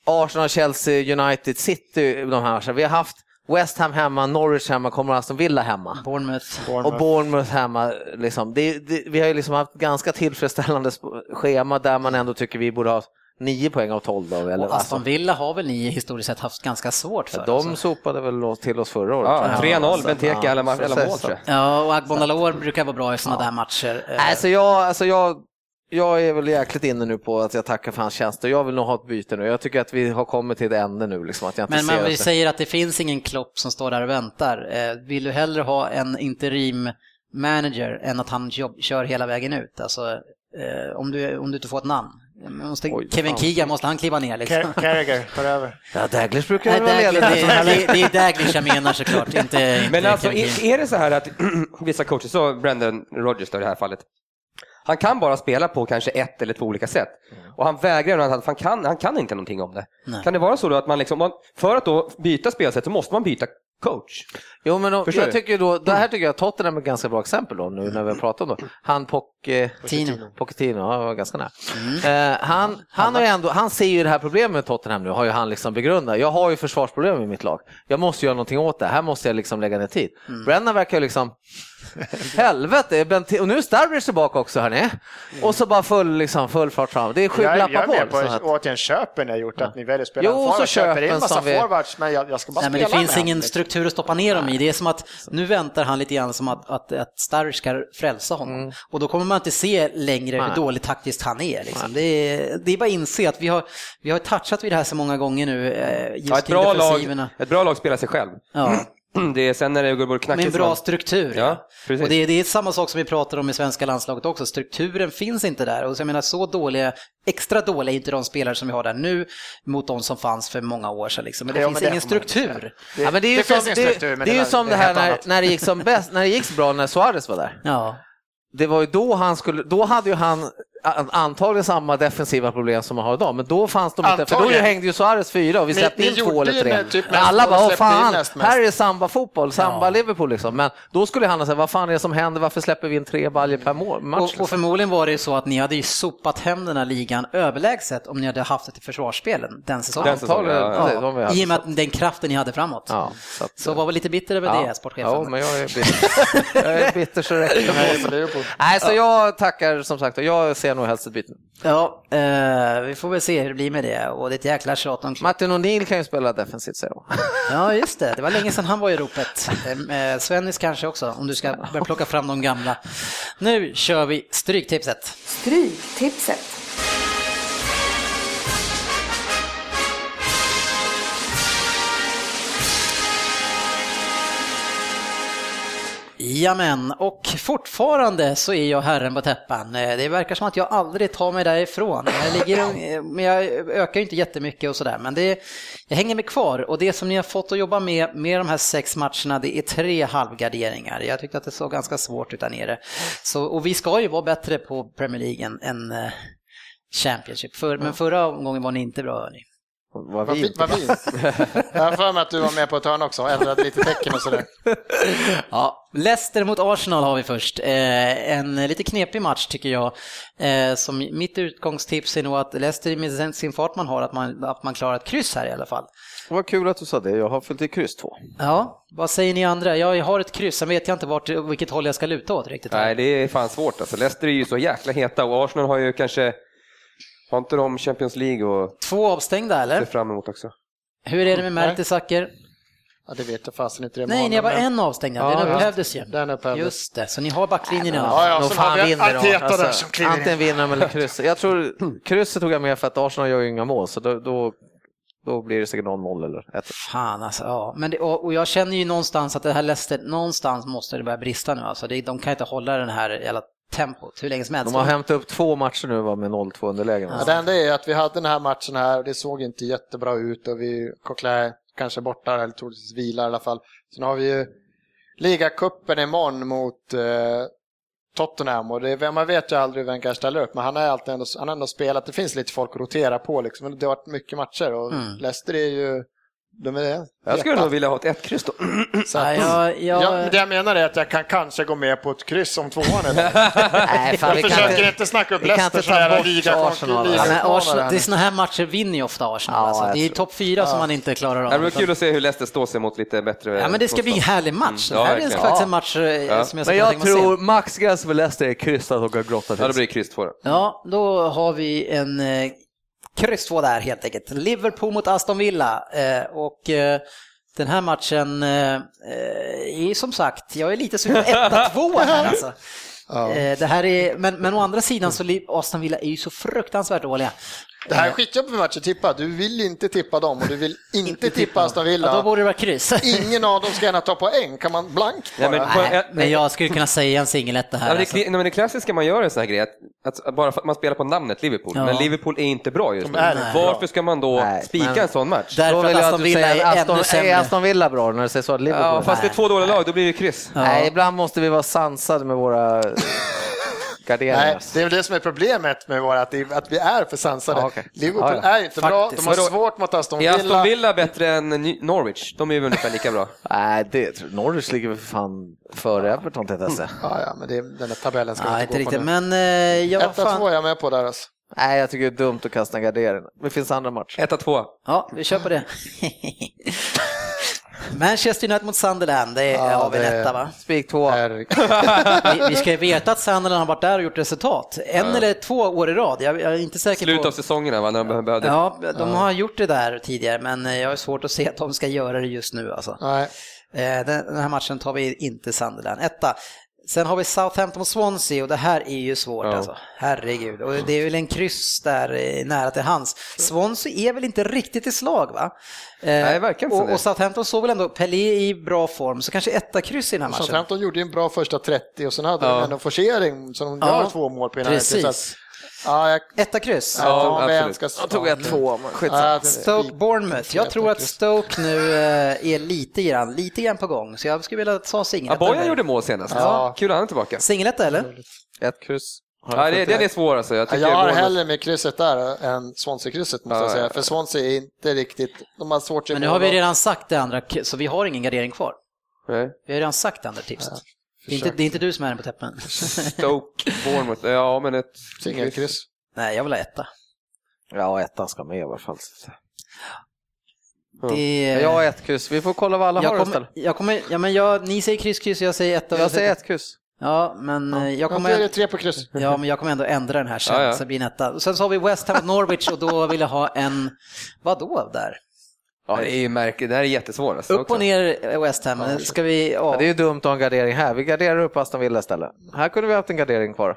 Arsenal, Chelsea, United, City de här matcherna. Vi har haft West Ham hemma, Norwich hemma, kommer Aston Villa hemma. Bournemouth. Och Bournemouth hemma. Liksom. Det, det, vi har ju liksom haft ganska tillfredsställande schema där man ändå tycker vi borde ha 9 poäng av 12. Då, eller, Och Aston Villa har väl ni historiskt sett haft ganska svårt för? de alltså. sopade väl till oss förra året. Ja, 3-0, så- Benteke ja, alla, alla mål tror jag. Ja, och Agbonalor brukar vara bra i sådana där matcher. Alltså jag, alltså jag, jag är väl jäkligt inne nu på att jag tackar för hans tjänster. Jag vill nog ha ett byte nu. Jag tycker att vi har kommit till ett ände nu. Liksom, att jag inte Men ser man, vi det- säger att det finns ingen klopp som står där och väntar. Eh, Vill du hellre ha en interim manager än att han jobb, kör hela vägen ut? Alltså, eh, om, du, om du inte får ett namn. Måste, Oj, Kevin fan. Keegan, måste han kliva ner liksom? Car- Carragher tar över. Ja, Daglish brukar Nej, väl vara ledig. det, det, det är Daglish jag menar såklart, inte, inte Men alltså, Kevin är, är det så här att vissa coacher, så Brendan Rodgers då i det här fallet, Han kan bara spela på kanske ett eller två olika sätt. Och han vägrar, att han kan, han kan inte någonting om det. Nej. Kan det vara så då att man liksom, för att då byta spelsätt så måste man byta coach? Jo, men då, Förstår jag du? tycker då, det här tycker jag Tottenham är ett ganska bra exempel då, nu när vi har pratat om det. Han eh, Tino. Pochettino, ja, var ganska nära. Eh, han, han, har ju ändå, han ser ju det här problemet med Tottenham nu, har ju han liksom begrundat. Jag har ju försvarsproblem i mitt lag. Jag måste göra någonting åt det, här måste jag liksom lägga ner tid. Brennan verkar ju liksom, helvete, Ben T- och nu är Starbridge tillbaka också hörni. Och så bara full, liksom, full fart fram. Det är sju Jag, jag är med på. på att- återigen köpen ni har gjort, att ni väljer att spela Jo, en så köper in massa vi- forwards, men jag, jag ska bara Nej, men spela det finns ingen han. struktur att stoppa ner dem i. Det är som att nu väntar han lite grann som att, att, att Sturridge ska frälsa honom. Och då kommer man inte se längre hur dåligt taktiskt han är. Liksom. Det, är det är bara att inse att vi har, vi har touchat vid det här så många gånger nu. eh, Just Ja, ett, bra lag, ett bra lag spelar sig själv. Ja. Det är sen när det går Med en knackigt. bra struktur. Ja, precis. och det är, det är samma sak som vi pratar om i svenska landslaget också. Strukturen finns inte där. Och så jag menar, så dåliga, extra dåliga är inte de spelare som vi har där nu mot de som fanns för många år sedan. Liksom. Men det Jo, finns men det ingen struktur. Ja, men det är ju Det som, finns ingen det, struktur, men det är ju det där- som det det är här när, när, det gick som bäst, när det gick så bra när Suarez var där. Ja. Det var ju då han skulle, då hade ju han an- antagligen samma defensiva problem som man har idag, men då fanns de inte, för då Antagligen. hängde ju Suarez fyra och vi Ni- släppte ni in gjorde två eller tre. typ Alla bara, åh fan, näst mest." här är samba-fotboll, Ja. samba-Liverpool liksom. Men då skulle han ha sagt, vad fan är det som händer, varför släpper vi in tre baljor per mål, match? Och, liksom? och förmodligen var det ju så att ni hade ju sopat hem den här ligan överlägset om ni hade haft det i försvarsspelen den säsongen. Den säsongen, Antagligen, ja. vi hade. I och med att den kraften ni hade framåt. Ja, så att, Så var väl lite bitter över ja. det, sportchefen. Ja, men jag är bitter. jag är bitter så det räcker. Liverpool. Nej, så jag tackar som sagt och jag ser nog helst ett byte. Ja, eh, vi får väl se hur det blir med det. Och det är ett jäkla tjat om Martin O'Neill kan ju spela defensivt säger de. Ja, just det. Det var länge sedan han var i ropet. Eh, Svennis kanske också, om du ska börja plocka fram de gamla. Nu kör vi Stryktipset. Stryktipset. Jamen, och fortfarande så är jag herren på täppan. Eh, Det verkar som att jag aldrig tar mig därifrån. Jag, ligger, eh, men jag ökar ju inte jättemycket och sådär, men det, jag hänger mig kvar. Och det som ni har fått att jobba med, med de här sex matcherna, det är tre halvgarderingar. Jag tyckte att det såg ganska svårt ut där nere. Så, och vi ska ju vara bättre på Premier League än, än eh, Championship. För, men förra omgången var ni inte bra, hörni. Vad vi fint. Vad fint. Jag har för mig att du var med på ett hörn också ändrade lite tecken och sådär. Ja, Leicester mot Arsenal har vi först. Eh, en lite knepig match tycker jag. Eh, som mitt utgångstips är nog att Leicester med sin- fart man har, att man, att man klarar ett kryss här i alla fall. Vad kul att du sa det, jag har fyllt i kryss två. Ja, vad säger ni andra? Jag har ett kryss, sen vet jag inte vart, vilket håll jag ska luta åt riktigt. Nej, det är fan svårt alltså. Leicester är ju så jäkla heta och Arsenal har ju kanske, har inte de Champions League och Två avstängda se eller? fram emot också? Hur är det med Nej. Mertesacker? Ja, det vet jag fasen inte. Det Nej, imorgon, ni har bara men- en avstängd, Ja, den upphävdes ju. Den upphävdes. Just det, så ni har backlinjen i alla fall. Ja, ja, Nog fan har vi vinner de. Arteta där Alltså, som kliver in. antingen vinner de eller kryss. Jag tror krysset tog jag med för att Arsenal gör ju inga mål, så då, då, då blir det säkert 0-0 eller 1 Fan alltså, ja. Men det, och, och jag känner ju någonstans att det här Leicester, någonstans måste det börja brista nu alltså. Det, de kan inte hålla den här jävla tempot hur länge som helst. De har hämtat upp två matcher nu va, med 0-2 underlägen. Ja, det enda är att vi hade den här matchen här och det såg inte jättebra ut och vi, Coquelin kanske borta eller troligtvis vilar i alla fall. Sen har vi ju ligacupen imorgon mot eh, Tottenham och det, man vet ju aldrig hur Wenger ställer upp men han har alltid ändå, han har ändå spelat, det finns lite folk att rotera på liksom. Men Det har varit mycket matcher och Mm. Leicester är ju, de är Jag skulle nog vilja ha ett ett kryss då. Så Ja, att, jag, jag, Ja, men det jag menar är att jag kan kanske gå med på ett kryss om tvåan eller? Nej, fan, vi Jag kan försöker inte... inte snacka upp vi kan Leicester inte ta jävla bort liga Arsenal. Ja, men liga- Arsenal, det är såna här matcher vinner ju ofta Arsenal. Ja, alltså. jag Det är ju tror- topp fyra som man inte klarar av. Det var kul att se hur Leicester står sig mot lite bättre Ja, men det ska bli en motstånd. härlig match. Mm, ja, det här är verkligen. faktiskt Ja. en match eh, Ja. som jag ska Men jag tänka mig att tror maxgräns för Leicester är kryss att åka grotta Ja, det blir kryss två då. Ja, då har vi en eh, kryss två där helt enkelt. Liverpool mot Aston Villa. Eh, och eh, den här matchen eh, är som sagt, jag är lite sugen på 1-2 här alltså. Eh, det här är, men, men å andra sidan så Aston Villa är ju så fruktansvärt dåliga. Det här är skitjobbigt med match att tippa. Du vill inte tippa dem och du vill inte, tippa Aston Ja, då Villa. borde det vara kryss. Ingen av dem ska gärna ta poäng. Kan man blankt bara? Ja, men- Nej, men jag skulle kunna säga en singeletta Ja, här. men det, Alltså. nej, men det klassiska man gör är en sån här grej, att, att bara för att man spelar på namnet Liverpool, Ja. men Liverpool är inte bra just nu. Varför ska man då Nej, spika en sån match? Därför Då vill att Aston Villa är att ännu Aston, sämre. är Aston Villa bra när du säger så? att Liverpool? Ja, fast det är två dåliga lag, då blir det kryss. Ja. Nej, ibland måste vi vara sansade med våra gardera Nej, det är det som är problemet med våra, att, att vi är för sansade. Ja, okej. Liverpool Ja, ja. är inte bra, de har svårt mot Aston Är Aston Villa. Villa bättre än Norwich? De är ju ungefär lika bra. Nej, det, Norwich ligger väl för fan före Everton tänkte jag säga. Ja, ja, men det, den här tabellen ska vi inte inte gå på riktigt, nu. men eh, ja, 1-2 fan. är jag med på där alltså. Nej, jag tycker det är dumt att kasta en gardering. Det finns andra matcher. 1-2. Ja, vi kör på det. Manchester United mot Sunderland, det är Ja, ja, väl det- detta va? Spik två. Vi, vi ska ju veta att Sunderland har varit där och gjort resultat. En eller två år i rad, jag, jag är inte säker Slut på... av säsongerna va, när de behövde. Ja, de har gjort det där tidigare, men eh, jag har svårt att se att de ska göra det just nu alltså. nej, Eh, Den den här matchen tar vi inte Sunderland. Etta. Sen har vi Southampton mot Swansea och det här är ju svårt Ja. alltså. Herregud. Och det är väl en kryss där eh, nära till hans. Swansea är väl inte riktigt i slag va? Eh, Nej, verkar och, och Southampton såg väl ändå Pelé i bra form, så kanske etta kryss i den här matchen. Southampton gjorde ju en bra första 30 och sen hade Ja. de en forcering så de Ja, gör två mål på innan Precis. Ja, jag, Etta kryss. ja, Ja, jag ska, Jag tog ett två, men Stoke Bournemouth. Jag tror att Stoke nu eh, är lite grann, lite grann på gång, så jag skulle vilja ta singeletta. Aboya gjorde mål senast. Ja. Kul att han är tillbaka. Singeletta eller? Ett kryss. Ja, jag det, den det? är svår alltså. Jag, jag har hellre med krysset där än Swansea-krysset måste Ja, jag säga. För. Swansea är inte riktigt, de har svårt Men nu har vi redan sagt det andra, så vi har ingen gardering kvar. Nej. Vi har redan sagt det andra tipset. Det, är inte, det är inte du som är den på täppen. Stoke, Bournemouth. Ja, men ett... Singelkryss. Nej, jag vill ha etta. Ja, ettan ska med i alla fall. Det, Jag har ett kryss. Vi får kolla vad alla jag har kommer, istället. jag kommer, ja men jag, ni säger kryss, kryss, jag säger etta. och Jag säger ett kryss. Ja, men eh, jag Ja, då är kommer, det tre på kryss. ja, men jag kommer ändå ändra den här sen, Ja, ja. så det blir en etta. Sen så har vi West Ham mot Norwich och då vill jag ha en, vad då där? Ja, det är ju märkligt. Det här är jättesvårt. Alltså, Upp också. och ner eh, West Ham, ska vi, ja. Ja, det är ju dumt att ha en gardering här. Vi garderar upp Aston Villa istället. Här kunde vi haft en gardering kvar.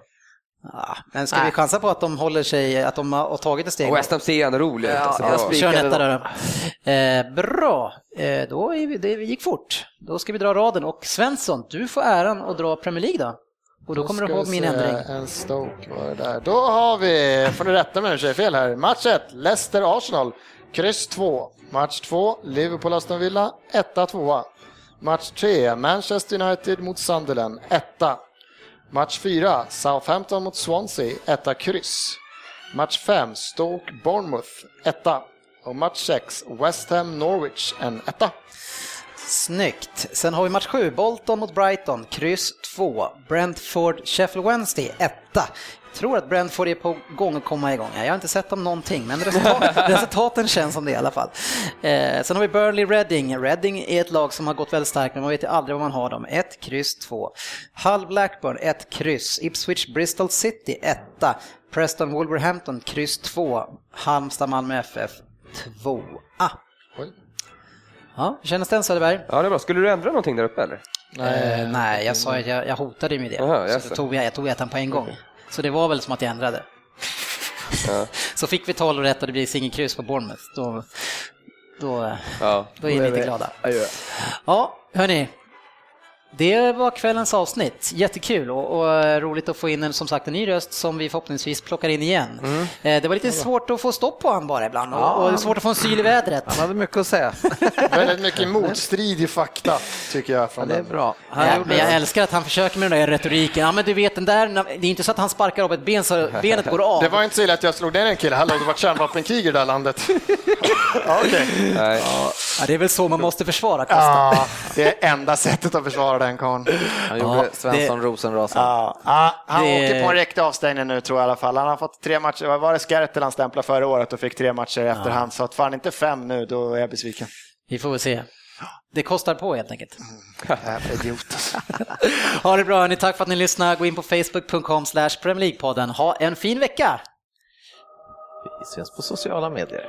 Ja, men ska Nej. vi chansa på att de håller sig, att de har tagit ett steg? Och West Ham ser ändå roliga ut. Ja, Alltså, jag spik- Kör en etta där då. Eh, bra, eh, då är vi, det gick fort. Då ska vi dra raden och Svensson, du får äran att dra Premier League då. Och då kommer du ihåg min ändring. En Stoke var det där. Då har vi, får ni rätta mig om jag säger fel här, match 1, Leicester-Arsenal, kryss 2. Match 2, Liverpool-Aston Villa, 1-2. Match 3, Manchester United mot Sunderland, 1. Match 4, Southampton mot Swansea, 1 kryss. Match 5, Stoke-Bournemouth, 1. Och match 6, West Ham-Norwich, en 1. Snyggt. Sen har vi match 7, Bolton mot Brighton, kryss 2. Brentford, Sheffield Wednesday, 1. Tror att Brentford är på gång att komma igång. Jag har inte sett dem någonting, men resultat, resultaten känns som det i alla fall. Eh, sen har vi Burnley Reading. Reading är ett lag som har gått väldigt starkt, men man vet ju aldrig vad man har dem. 1, kryss 2. Hull Blackburn, 1, kryss. Ipswich Bristol City, 1. Preston Wolverhampton, kryss 2. Halmstad Malmö FF, 2. Oj. Ja, kändes den Söderberg? Ja, det är bra. Skulle du ändra någonting där uppe eller? Eh, nej, jag sa att jag, jag hotade med det. Jaha, så då tog jag, jag tog ettan på en gång. Så det var väl som att jag ändrade. Ja. Så fick vi 12 rätt och det blir singelkryss på Bournemouth. Då, då, Ja. då är ni inte glada. Ja, hörni. Det var kvällens avsnitt. Jättekul och, och roligt att få in en, som sagt, en ny röst som vi förhoppningsvis plockar in igen. Eh, Det var lite svårt att få stopp på han bara ibland och, och svårt att få en syl i vädret. Han hade mycket att säga. Väldigt mycket motstridig fakta tycker jag från Det är bra. Ja, men jag älskar att han försöker med den där retoriken. Ja, men du vet den där, det är inte så att han sparkar av ett ben så benet går av. Det var inte så illa att jag slog ner en kille, hallå det var kärnvapenkrig i det där landet. ja. Nej. Ja, det är väl så man måste försvara Costa. ja, det är enda sättet att försvara den karln. Han gjorde Ja, Svensson Rosenrasen. Ja, ja, han Det- åker på en riktig avstängning nu tror jag i alla fall. Han har fått tre matcher, vad var det Skertel han stämplade förra året och fick tre matcher i efterhand. Så att fan inte fem nu, då är jag besviken. Vi får väl se. Det kostar på helt enkelt. Jävla idiot. Ha det bra hörni, tack för att ni lyssnade. Gå in på facebook.com slash Premier League-podden. Ha en fin vecka! Vi syns på sociala medier.